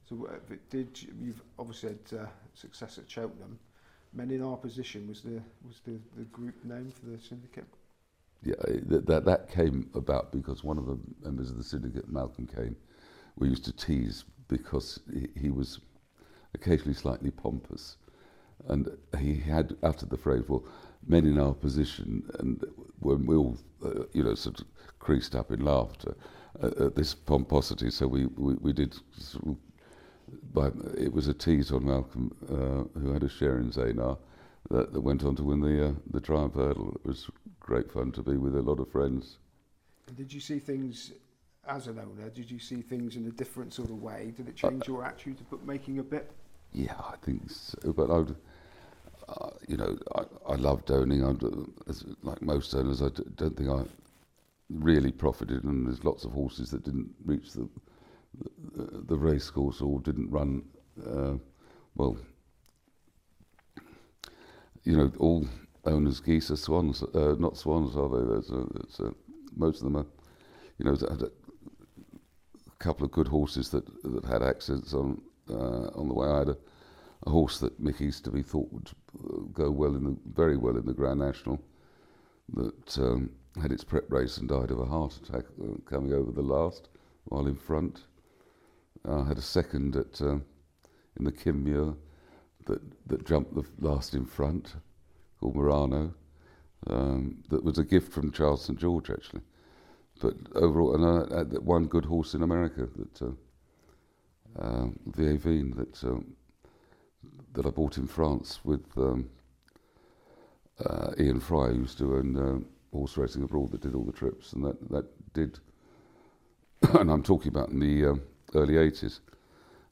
So uh, did you, you've obviously had uh, success at Cheltenham. Men in our position was the was the, the group name for the syndicate. Yeah, that, that that came about because one of the members of the syndicate, Malcolm Kane, we used to tease because he, he was occasionally slightly pompous, and he had uttered the phrase, "Well, men in our position," and when we all, uh, you know, sort of creased up in laughter at, at this pomposity, so we we, we did. Sort of, but it was a tease on Malcolm, uh, who had a share in Zaynar, that, that went on to win the uh, the Triumph Hurdle. It was great fun to be with a lot of friends. Did you see things as an owner? Did you see things in a different sort of way? Did it change uh, your attitude to making a bit? Yeah, I think so. But I would, uh, you know, I, I loved owning. I, as, like most owners, I d- don't think I really profited. And there's lots of horses that didn't reach the the, the race course or didn't run uh, well. You know, all owners' geese are swans, uh, not swans, are they? A, there's a, most of them are, you know, had a couple of good horses that, that had accidents on uh, on the way. I had a, a horse that Mick Easterby thought would uh, go well in the very well in the Grand National, that um, had its prep race and died of a heart attack uh, coming over the last while in front. I had a second at uh, in the Kim Muir that that jumped the last in front, called Murano. Um, that was a gift from Charles St George actually. But overall, and I had one good horse in America that uh, uh, that um, that I bought in France with um, uh, Ian Fry, who used to own uh, horse racing abroad, that did all the trips, and that that did. and I'm talking about in the um, early 80s.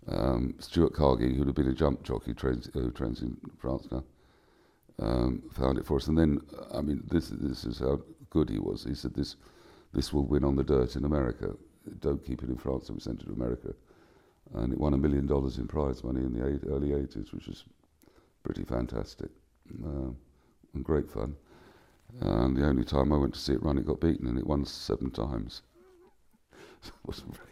Um, Stuart Cargie, who'd have been a jump jockey, trains, who trains in France now, um, found it for us. And then, I mean, this this is how good he was. He said, "This this will win on the dirt in America. Don't keep it in France." We sent it to America, and it won a million dollars in prize money in the eight, early 80s, which is pretty fantastic uh, and great fun. And the only time I went to see it run, it got beaten, and it won seven times. it wasn't very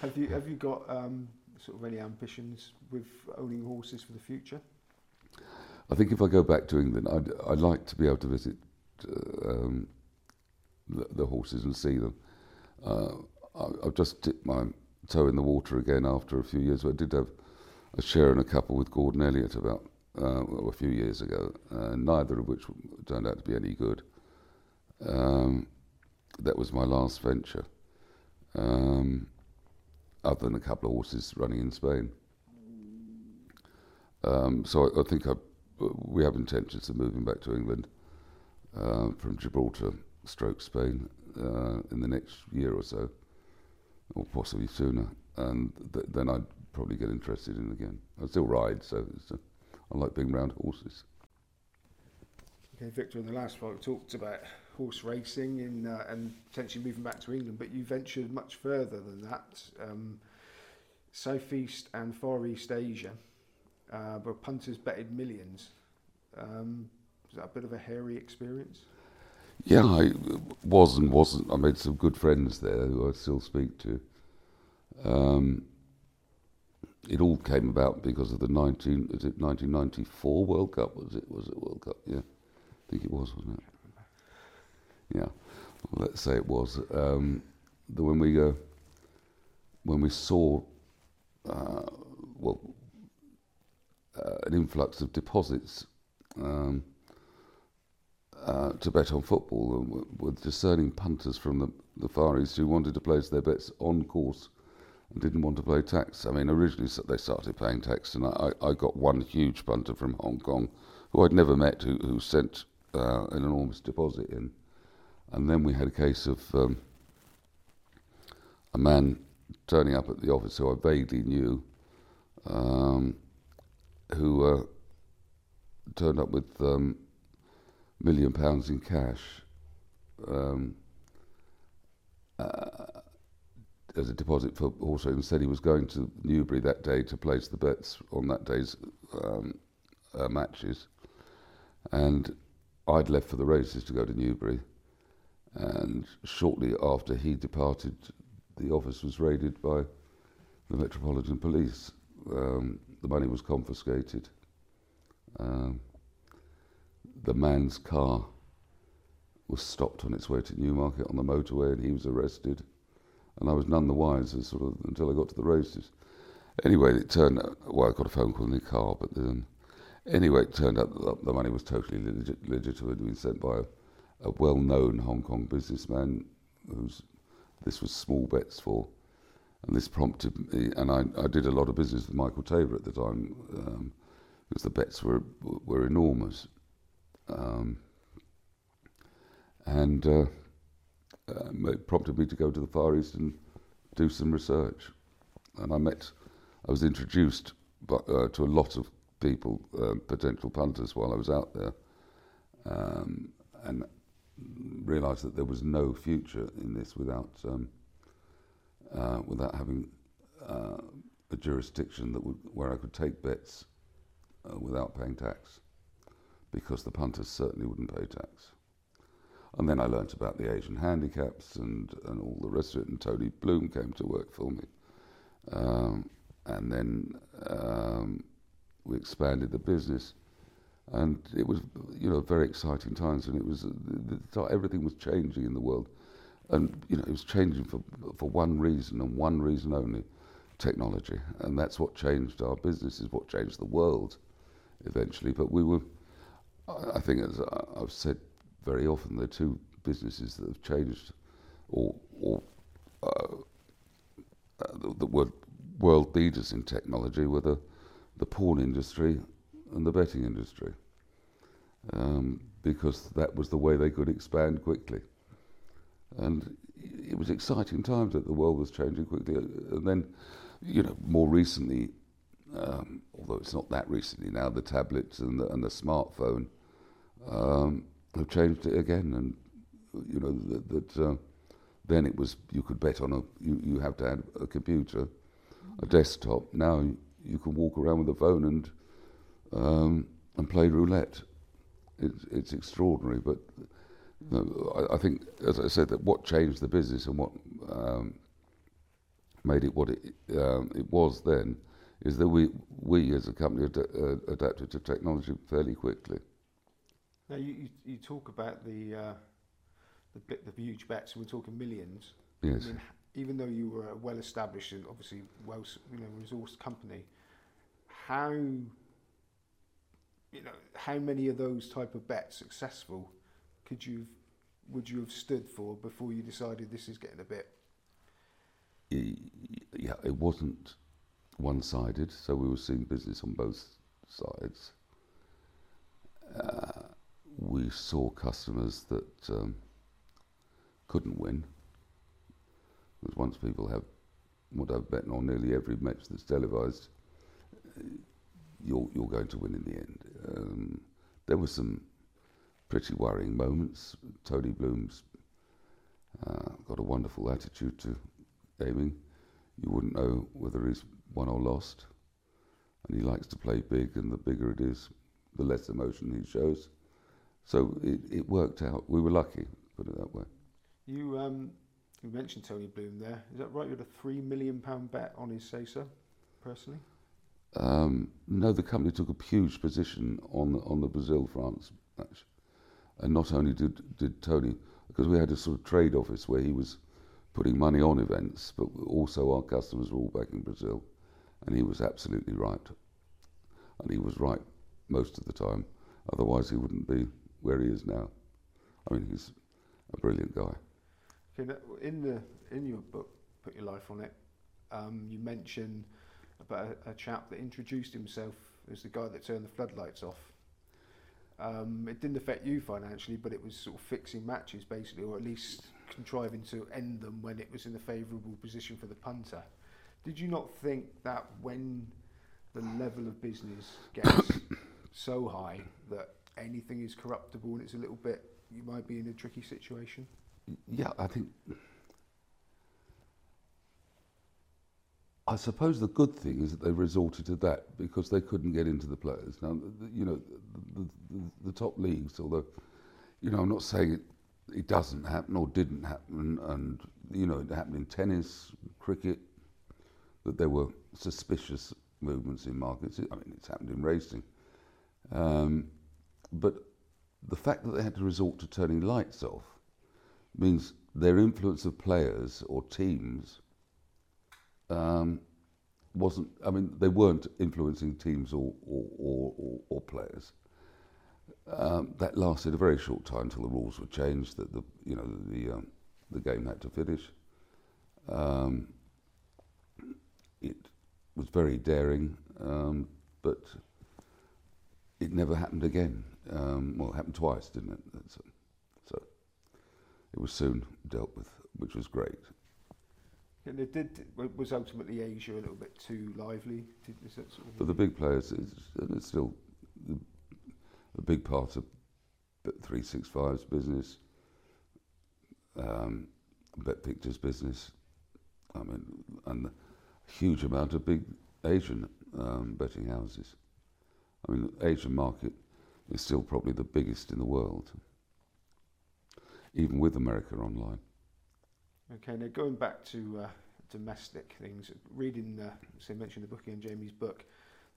have you have you got um, sort of any ambitions with owning horses for the future? I think if I go back to England, I'd I'd like to be able to visit uh, um, the, the, horses and see them. Uh, I, have just dipped my toe in the water again after a few years. I did have a share in a couple with Gordon Elliott about uh, well, a few years ago, uh, neither of which turned out to be any good. Um, that was my last venture. Um, other than a couple of horses running in Spain. Um, so I, I think I, we have intentions of moving back to England uh, from Gibraltar, stroke Spain, uh, in the next year or so, or possibly sooner. And th- then I'd probably get interested in again. I still ride, so uh, I like being around horses. Okay, Victor, in the last part, talked about horse racing in, uh, and potentially moving back to England, but you ventured much further than that. Um, Southeast and Far East Asia, uh, where punters betted millions. Um, was that a bit of a hairy experience? Yeah, I was and wasn't. I made some good friends there who I still speak to. Um, it all came about because of the 19, is it 1994 World Cup? Was it, was it World Cup? Yeah, I think it was, wasn't it? Yeah, let's say it was. Um, the, when we uh, when we saw uh, well uh, an influx of deposits um, uh, to bet on football, with discerning punters from the, the Far East who wanted to place their bets on course and didn't want to pay tax. I mean, originally they started paying tax, and I, I got one huge punter from Hong Kong who I'd never met who, who sent uh, an enormous deposit in. And then we had a case of um, a man turning up at the office who I vaguely knew, um, who uh, turned up with um, million pounds in cash. Um, uh, as a deposit for horse racing, said he was going to Newbury that day to place the bets on that day's um, uh, matches. And I'd left for the races to go to Newbury. And shortly after he departed, the office was raided by the Metropolitan Police. Um, the money was confiscated. Um, the man's car was stopped on its way to Newmarket on the motorway and he was arrested and I was none the wiser sort of until I got to the races. Anyway, it turned out, well, I got a phone call in the car, but then, anyway, it turned out that the money was totally legit, legitimate, been sent by a, a well-known Hong Kong businessman who's this was small bets for. And this prompted me, and I, I did a lot of business with Michael Tabor at the time, um, because the bets were were enormous. Um, and uh, um, it prompted me to go to the Far East and do some research. And I met, I was introduced uh, to a lot of people, uh, potential punters, while I was out there, um, and realised that there was no future in this without um, uh, without having uh, a jurisdiction that would, where I could take bets uh, without paying tax, because the punters certainly wouldn't pay tax. And then I learnt about the Asian handicaps and, and all the rest of it. And Tony Bloom came to work for me. Um, and then um, we expanded the business. And it was, you know, very exciting times. And it was, uh, everything was changing in the world. And, you know, it was changing for, for one reason and one reason only technology. And that's what changed our business, is what changed the world eventually. But we were, I think, as I've said very often the two businesses that have changed or, or uh, uh, the were world leaders in technology were the, the porn industry and the betting industry. Um, because that was the way they could expand quickly. And it was exciting times that the world was changing quickly. And then, you know, more recently, um, although it's not that recently now, the tablets and the, and the smartphone um, have changed it again, and you know that, that uh, then it was you could bet on a you, you have to have a computer, a desktop. Now you can walk around with a phone and um, and play roulette. It's it's extraordinary, but I, I, think, as I said, that what changed the business and what um, made it what it um, it was then is that we we as a company ad- uh, adapted to technology fairly quickly. Now you, you, you talk about the uh, the the huge bets. And we're talking millions. Yes. I mean, even though you were a well-established and obviously well you know resourced company, how you know how many of those type of bets successful could you would you have stood for before you decided this is getting a bit? Yeah, it wasn't one-sided, so we were seeing business on both sides. Uh, we saw customers that um, couldn't win. Because once people have what I've bet on nearly every match that's televised, you're you're going to win in the end. Um, there were some pretty worrying moments. Tony Bloom's uh, got a wonderful attitude to aiming. You wouldn't know whether he's won or lost, and he likes to play big. And the bigger it is, the less emotion he shows. So it, it worked out. We were lucky, put it that way. You um, You mentioned Tony Bloom there. Is that right? You had a three million pound bet on his say so, personally. Um, no, the company took a huge position on the, on the Brazil France match, and not only did did Tony, because we had a sort of trade office where he was putting money on events, but also our customers were all back in Brazil, and he was absolutely right, and he was right most of the time. Otherwise, he wouldn't be where he is now. I mean, he's a brilliant guy. In the in your book, put your life on it. Um, you mention about a, a chap that introduced himself as the guy that turned the floodlights off. Um, it didn't affect you financially, but it was sort of fixing matches basically, or at least contriving to end them when it was in a favourable position for the punter. Did you not think that when the level of business gets so high that anything is corruptible and it's a little bit, you might be in a tricky situation? Yeah, I think. I suppose the good thing is that they resorted to that because they couldn't get into the players. Now, you know, the, the, the top leagues, although, you know, I'm not saying it, it doesn't happen or didn't happen, and, you know, it happened in tennis, cricket, that there were suspicious movements in markets. I mean, it's happened in racing. Um, but the fact that they had to resort to turning lights off means their influence of players or teams um, wasn't. I mean, they weren't influencing teams or or, or, or, or players. Um, that lasted a very short time until the rules were changed. That the you know the um, the game had to finish. Um, it was very daring, um, but it never happened again. Um, well, it happened twice, didn't it? So, so it was soon dealt with, which was great. And it did was ultimately Asia a little bit too lively. Did, sort of But the big players, it's, it's still a big part of 365's business, um, BetVictor's business. I mean, and a huge amount of big Asian um, betting houses. I mean, the Asian market is still probably the biggest in the world, even with America online. Okay, now going back to uh, domestic things, reading, uh, say, mentioned the book in Jamie's book,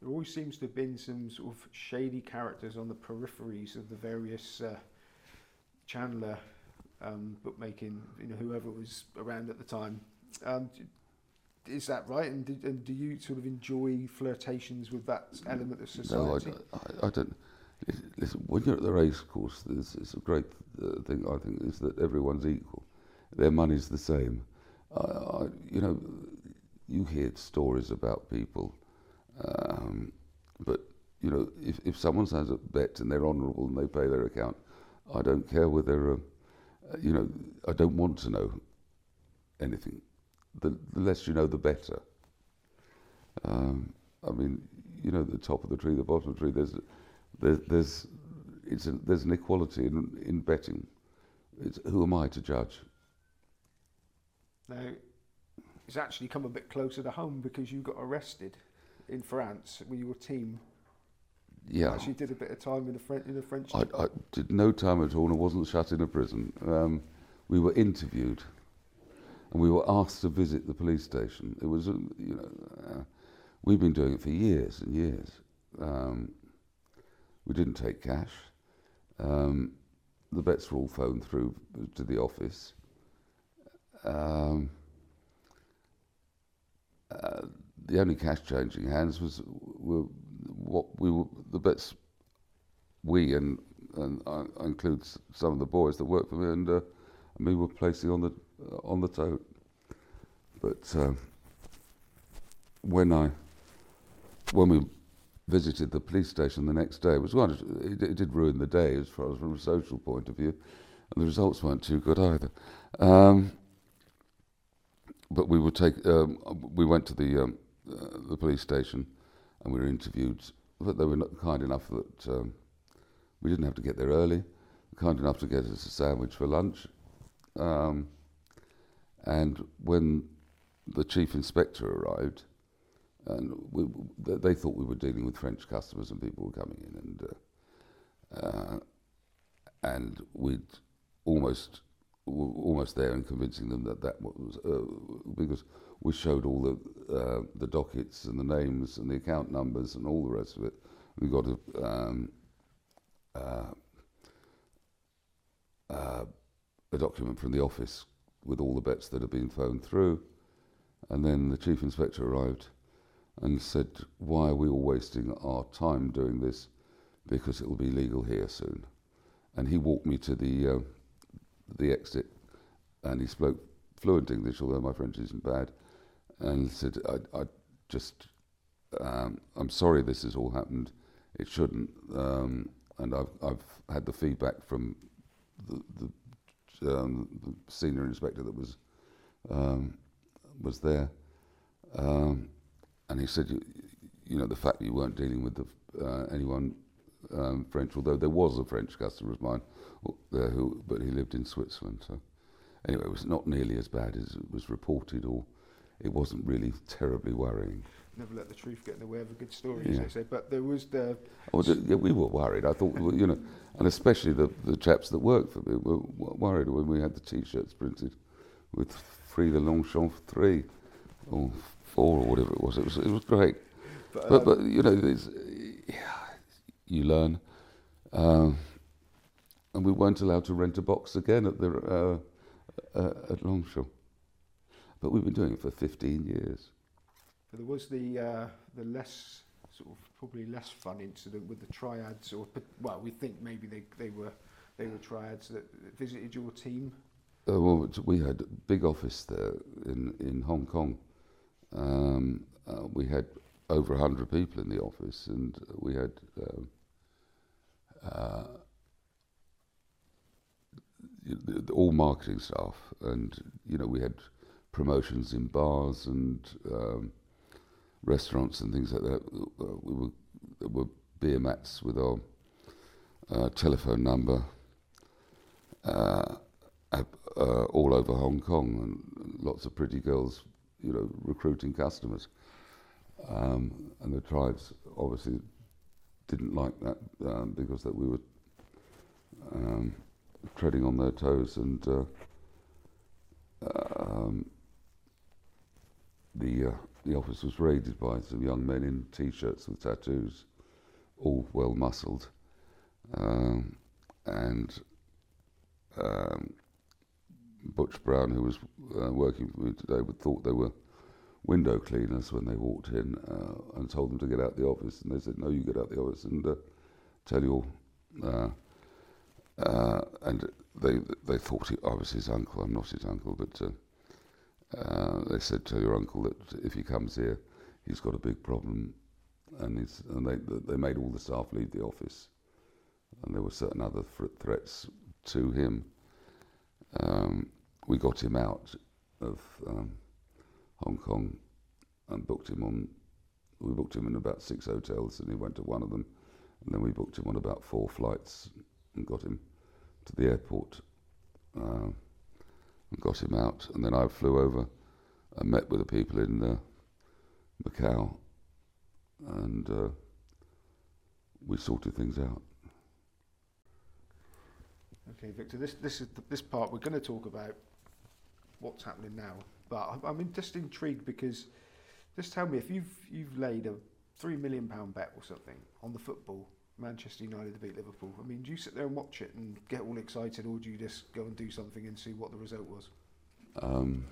there always seems to have been some sort of shady characters on the peripheries of the various uh, Chandler um, bookmaking, you know, whoever was around at the time. Um, is that right? And do, and do you sort of enjoy flirtations with that element of society? No, I, I, I don't. Listen, when you're at the race course, it's a great uh, thing, I think, is that everyone's equal. Their money's the same. You know, you hear stories about people, um, but, you know, if, if someone has a bet and they're honourable and they pay their account, I don't care whether, uh, you know, I don't want to know anything. The, the less you know, the better. Um, I mean, you know, the top of the tree, the bottom of the tree, there's, there's, there's, it's a, there's an equality in, in betting. It's, who am I to judge? Now, it's actually come a bit closer to home because you got arrested in France with your team. Yeah. Actually, did a bit of time in a French in a French. I, I did no time at all, and I wasn't shut in a prison. Um, we were interviewed, and we were asked to visit the police station. It was, you know, uh, we've been doing it for years and years. Um, we didn't take cash. Um, the bets were all phoned through to the office. Um, uh, the only cash changing hands was were what we were the bets we and and I include some of the boys that work for me and, uh, and we were placing on the uh, on the tote. But uh, when I when we visited the police station the next day, it was one it, it did ruin the day as far as from a social point of view, and the results weren't too good either. Um, but we would take um, we went to the um, uh, the police station and we were interviewed. But they were kind enough that um, we didn't have to get there early. Kind enough to get us a sandwich for lunch. Um, and when the chief inspector arrived, and we, they thought we were dealing with French customers and people were coming in, and uh, uh, and we'd almost almost there and convincing them that that was uh, because we showed all the uh, the dockets and the names and the account numbers and all the rest of it. We got a um, uh, uh, a document from the office with all the bets that had been phoned through, and then the chief inspector arrived and said, "Why are we all wasting our time doing this? Because it will be legal here soon." And he walked me to the uh, the exit, and he spoke fluent English, although my French isn't bad, and said, "I, I just, um, I'm sorry this has all happened. It shouldn't." Um, and I've I've had the feedback from the the, um, the senior inspector that was um, was there, um, and he said, you, you, know, the fact that you weren't dealing with the, uh, anyone um, French, although there was a French customer of mine there who, but he lived in Switzerland. So anyway, it was not nearly as bad as it was reported, or it wasn't really terribly worrying. Never let the truth get in the way of a good story, yeah. as they say. But there was the. Oh, yeah, we were worried. I thought, you know, and especially the, the chaps that worked for me were worried when we had the T-shirts printed with Frida Longchamp three or four or whatever it was. It was it was great. But, but, um, but you know, yeah, you learn. Um, and we weren't allowed to rent a box again at the uh, uh, at Longchamp. But we've been doing it for 15 years. But there was the uh, the less sort of probably less fun incident with the triads, or well, we think maybe they they were they were triads that visited your team. Uh, well, we had a big office there in in Hong Kong. Um, uh, we had over 100 people in the office, and we had um, uh, all marketing staff, and you know we had promotions in bars and um, restaurants and things like that. Uh, we were there were beer mats with our uh, telephone number uh, uh, all over Hong Kong, and lots of pretty girls, you know, recruiting customers. Um, and the triads obviously didn't like that um, because that we were um, treading on their toes, and uh, um, the uh, the office was raided by some young men in t-shirts with tattoos, all well muscled, um, and um, Butch Brown, who was uh, working for me today, thought they were window cleaners when they walked in uh, and told them to get out the office, and they said, "No, you get out the office and uh, tell your uh, uh, and they they thought he, I was his uncle. I'm not his uncle, but uh, they said to your uncle that if he comes here, he's got a big problem, and, he's, and they they made all the staff leave the office, and there were certain other th- threats to him. Um, we got him out of um, Hong Kong and booked him on. We booked him in about six hotels, and he went to one of them, and then we booked him on about four flights and got him to the airport uh, and got him out. And then I flew over and met with the people in uh, Macau, and uh, we sorted things out. Okay, Victor. This this is the, this part we're going to talk about what's happening now. But I'm, just intrigued because just tell me if you've you've laid a three million pound bet or something on the football Manchester United to beat Liverpool. I mean, do you sit there and watch it and get all excited, or do you just go and do something and see what the result was? Um,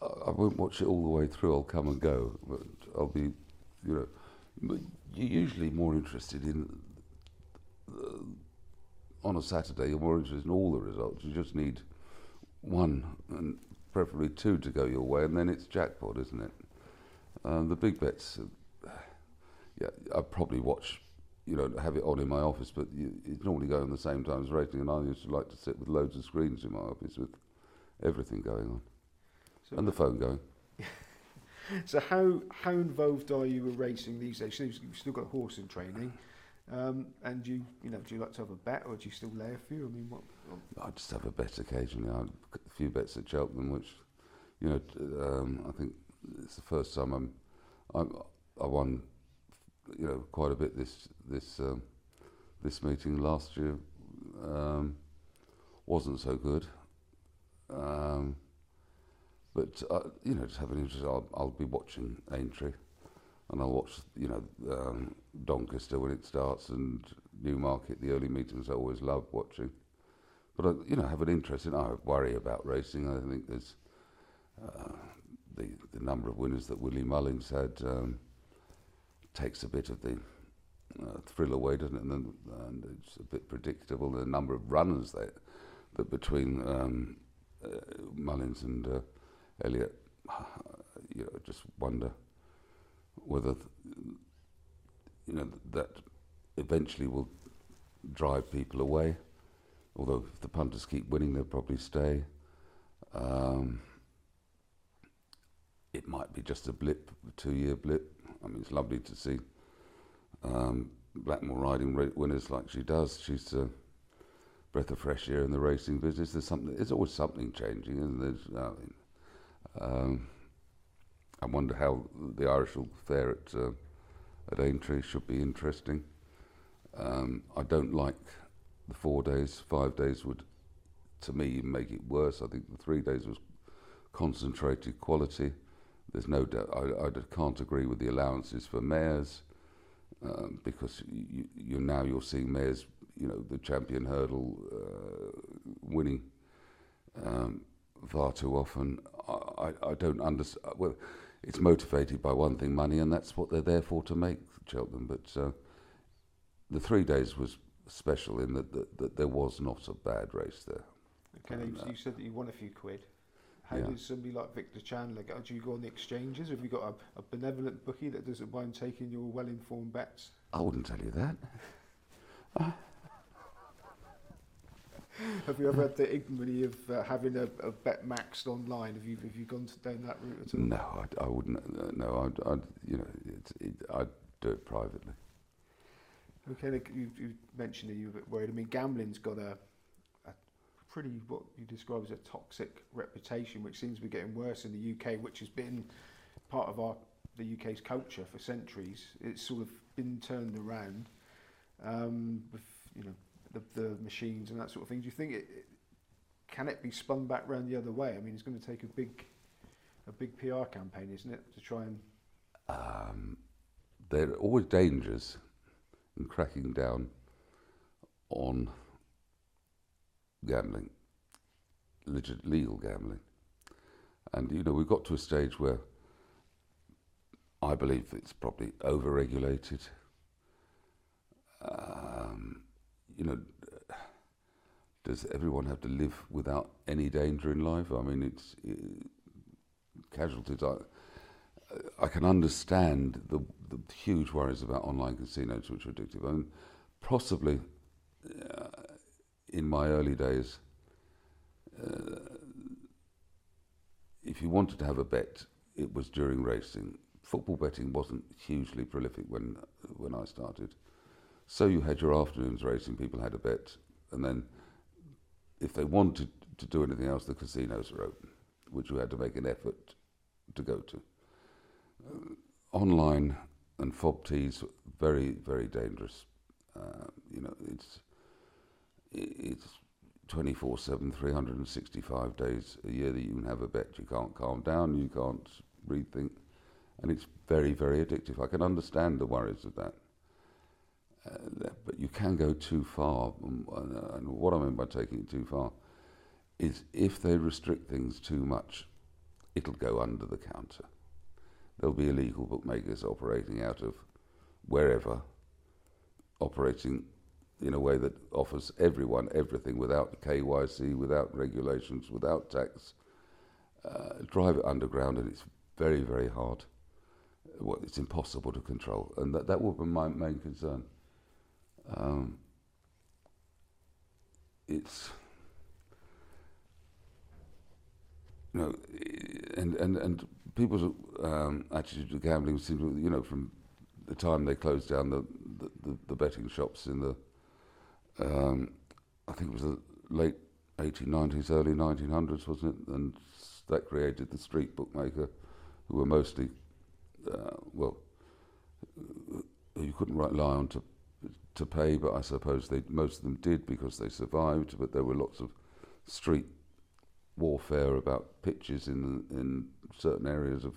I won't watch it all the way through. I'll come and go, but I'll be, you know, you're usually more interested in. Uh, on a Saturday, you're more interested in all the results. You just need one and preferably two to go your way, and then it's jackpot, isn't it? Um, the big bets, uh, yeah, I probably watch, you know, have it on in my office, but you, it's normally going the same time as racing, and I used to like to sit with loads of screens in my office with everything going on, so and the phone going. so how how involved are you with racing these days? So you've still got a horse in training. Um, and you, you know, do you like to have a bet, or do you still lay a few? I mean, what? what? I just have a bet occasionally. I, a few bets at Cheltenham, which, you know, um, I think it's the first time I'm, I'm I won, you know, quite a bit this this um, this meeting last year. Um, wasn't so good. Um, but uh, you know, just have an interest. I'll, I'll be watching Aintree. And I'll watch you know um, Doncaster when it starts, and Newmarket. The early meetings I always love watching. But I, you know, have an interest in. I worry about racing. I think there's uh, the the number of winners that Willie Mullins had um, takes a bit of the uh, thrill away, doesn't it? And, then, and it's a bit predictable. The number of runners that that between um, uh, Mullins and uh, Elliott, you know, just wonder whether you know that eventually will drive people away. Although if the punters keep winning, they'll probably stay. Um, it might be just a blip, a two-year blip. I mean, it's lovely to see um, Blackmore riding winners like she does. She's a breath of fresh air in the racing business. There's something. There's always something changing, and there's. I, mean, um, I wonder how the Irish will fare at uh, at Aintree. Should be interesting. Um, I don't like the four days. Five days would, to me, make it worse. I think the three days was concentrated quality. There's no doubt. I, I can't agree with the allowances for mares um, because you, you now you're seeing mares, you know, the champion hurdle uh, winning um, far too often. I, I, I don't understand. Well, it's motivated by one thing, money, and that's what they're there for to make Cheltenham. But uh, the three days was special in that, that, that there was not a bad race there. Okay, you, you said that you won a few quid. How yeah. does somebody like Victor Chandler go? Do you go on the exchanges? Have you got a, a benevolent bookie that doesn't mind taking your well-informed bets? I wouldn't tell you that. have you ever had the ignominy of uh, having a, a, bet maxed online? Have you have you gone down that route at all? No, I, I wouldn't. Uh, no, I'd, I'd, you know, it, I'd do it privately. Okay, you, you mentioned that you were a bit worried. I mean, gambling's got a pretty what you describe as a toxic reputation, which seems to be getting worse in the UK, which has been part of our the UK's culture for centuries. It's sort of been turned around um, with you know the, the machines and that sort of thing. Do you think it, it can it be spun back round the other way? I mean, it's going to take a big a big PR campaign, isn't it, to try and um, there are always dangers in cracking down on gambling, legit legal gambling. And you know, we've got to a stage where I believe it's probably over-regulated. Um, you know, does everyone have to live without any danger in life? I mean, it's it, casualties. I, I can understand the, the huge worries about online casinos, which are addictive. I mean, possibly uh, in my early days, uh, if you wanted to have a bet, it was during racing. Football betting wasn't hugely prolific when when I started, so you had your afternoons racing. People had a bet, and then if they wanted to do anything else, the casinos were open, which you had to make an effort to go to. Uh, online and FOBTs, very very dangerous. Uh, you know, it's it's 24 7, 365 days a year that you can have a bet. You can't calm down, you can't rethink, and it's very, very addictive. I can understand the worries of that. Uh, but you can go too far. Um, and what I mean by taking it too far is if they restrict things too much, it'll go under the counter. There'll be illegal bookmakers operating out of wherever, operating in a way that offers everyone everything without KYC, without regulations, without tax. Uh, drive it underground, and it's very, very hard. Well, it's impossible to control, and that that will be my main concern. Um, it's you know, and and and people's um, attitude to gambling seems to, you know, from the time they closed down the, the, the betting shops in the um, I think it was the late 1890s, early 1900s, wasn't it? And that created the street bookmaker, who were mostly, uh, well, you couldn't rely on to to pay, but I suppose they most of them did because they survived. But there were lots of street warfare about pitches in in certain areas of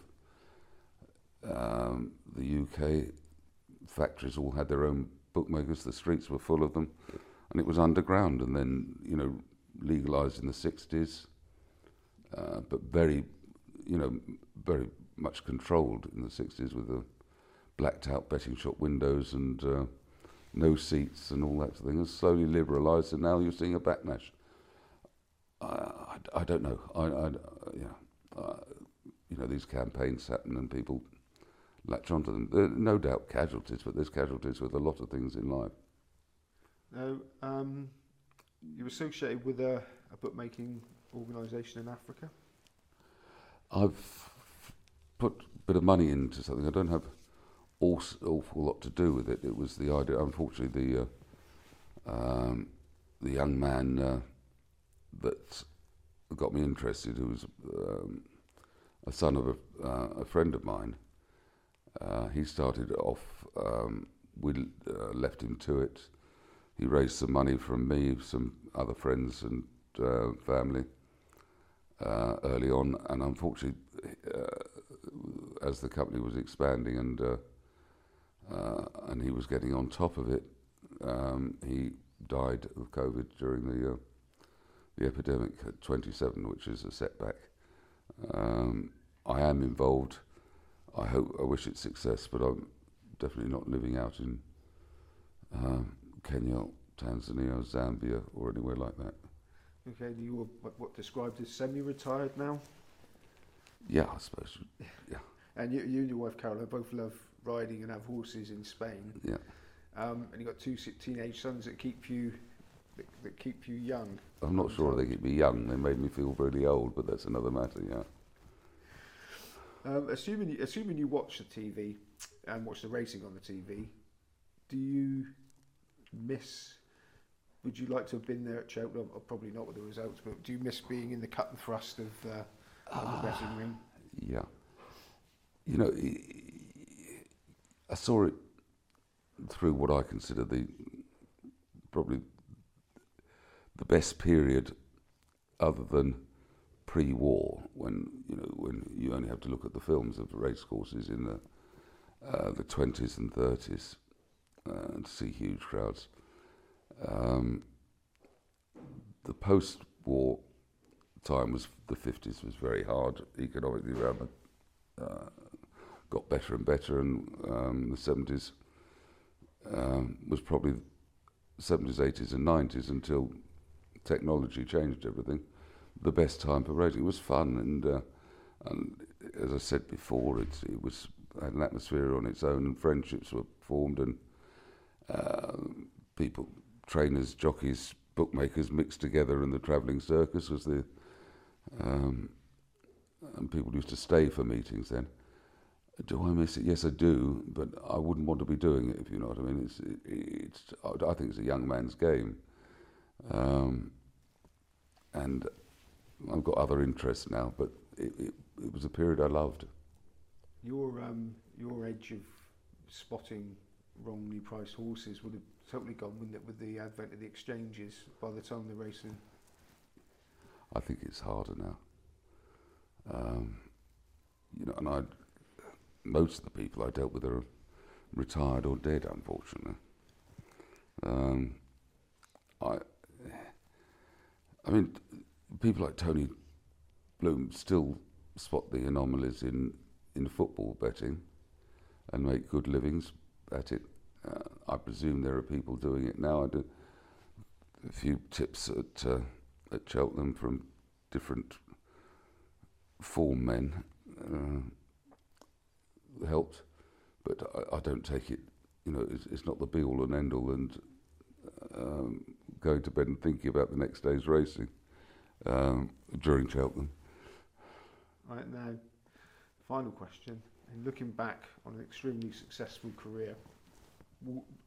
um, the UK. Factories all had their own bookmakers. The streets were full of them, and it was underground. And then you know legalised in the sixties, uh, but very you know very much controlled in the sixties with the blacked out betting shop windows and uh, no seats and all that sort of thing. It's slowly liberalised, and now you're seeing a backlash. I, I, I don't know. I, I yeah, uh, you know, these campaigns happen and people latch onto them. There are no doubt casualties, but there's casualties with a lot of things in life. Now, um, you're associated with a, a bookmaking organisation in Africa. I've put a bit of money into something. I don't have awful lot to do with it. It was the idea. Unfortunately, the uh, um, the young man uh, that got me interested, who was um, a son of a, uh, a friend of mine, uh, he started off. Um, we uh, left him to it. He raised some money from me, some other friends and uh, family early on, and unfortunately, as the company was expanding and uh, and he was getting on top of it. Um, he died of COVID during the uh, the epidemic at 27, which is a setback. Um, I am involved. I hope. I wish it success, but I'm definitely not living out in um, Kenya, Tanzania, Zambia, or anywhere like that. Okay, you were what, what described as semi-retired now. Yeah, I suppose. Yeah. and you, you and your wife Carol both love riding and have horses in Spain. Yeah. Um, and you've got two teenage sons that keep you that, that keep you young. I'm not sure they keep me young. They made me feel really old, but that's another matter. Yeah. Um, assuming you, assuming you watch the TV and watch the racing on the TV, do you miss? Would you like to have been there at Cheltenham? Or probably not with the results, but do you miss being in the cut and thrust of, uh, of the betting ring? Yeah. You know, I saw it through what I consider the probably the best period other than pre-war when you know when you only have to look at the films of race courses in the uh, the 20s and 30s uh, to see huge crowds. Um, the post-war time was the 50s was very hard economically around the uh, got better and better, and um, the 70s um, was probably 70s, 80s, and 90s until technology changed everything. The best time for racing. It was fun, and, uh, and as I said before, it, it was had an atmosphere on its own, and friendships were formed, and uh, people, trainers, jockeys, bookmakers mixed together in the travelling circus was the um, and people used to stay for meetings then. Do I miss it? Yes, I do, but I wouldn't want to be doing it if you know what I mean. It's, it's I think it's a young man's game, um, and I've got other interests now. But it, it, it was a period I loved. Your um, your edge of spotting wrongly priced horses would have totally gone, wouldn't it, with the advent of the exchanges by the time the racing? I think it's harder now. Um, you know, and I most of the people I dealt with are retired or dead, unfortunately. Um, I, I mean, people like Tony Bloom still spot the anomalies in, in football betting and make good livings at it. Uh, I presume there are people doing it now. I did a few tips at uh, at Cheltenham from different form men. Uh, helped, But I, I don't take it, you know, it's, it's not the be all and end all and um, going to bed and thinking about the next day's racing um, during Cheltenham. Right now, final question. And looking back on an extremely successful career,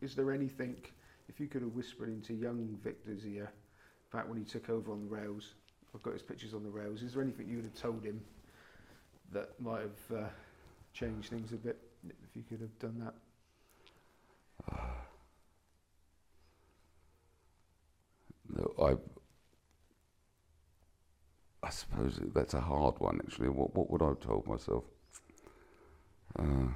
is there anything, if you could have whispered into young Victor's ear back when he took over on the rails, I've got his pictures on the rails, is there anything you would have told him that might have uh, change things a bit if you could have done that? no, I I suppose that's a hard one actually. What what would I have told myself? Uh,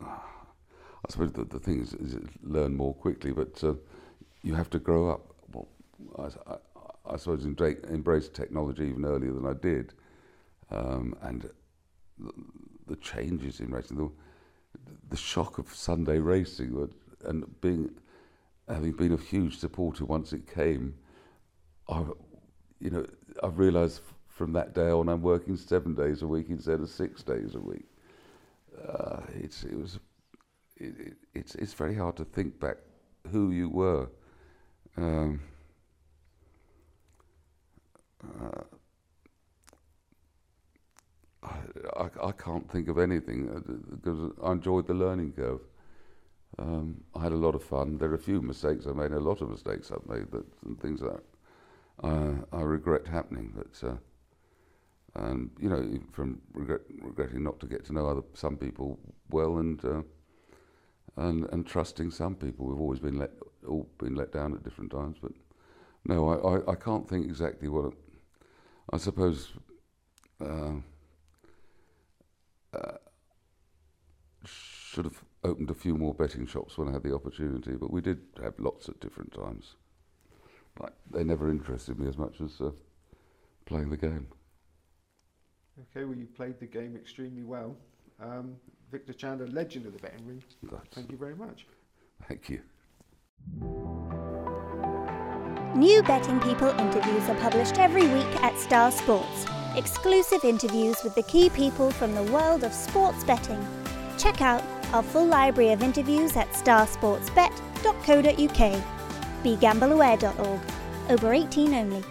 I suppose the, the thing is, is learn more quickly, but uh, you have to grow up. Well, I, I, I suppose embrace, embrace technology even earlier than I did, um, and the, changes in racing, the, the shock of Sunday racing, and being having been a huge supporter once it came, I, you know, I've realised from that day on I'm working seven days a week instead of six days a week. Uh, it's it was it, it, it's it's very hard to think back who you were. Um, uh, I, I, can't think of anything because uh, I enjoyed the learning curve. Um, I had a lot of fun. There are a few mistakes I made, a lot of mistakes I've made, and things that uh, I regret happening. But uh, and you know, from regret, regretting not to get to know other some people well, and uh, and and trusting some people. We've always been let all been let down at different times, but no, I, I, I can't think exactly what. It, I suppose. Uh, should have opened a few more betting shops when I had the opportunity, but we did have lots at different times. But they never interested me as much as uh, playing the game. Okay, well, you played the game extremely well. Um, Victor Chandler, legend of the betting ring. That's Thank you very much. Thank you. New Betting People interviews are published every week at Star Sports. Exclusive interviews with the key people from the world of sports betting. Check out our full library of interviews at starsportsbet.co.uk. BeGambleAware.org. Over 18 only.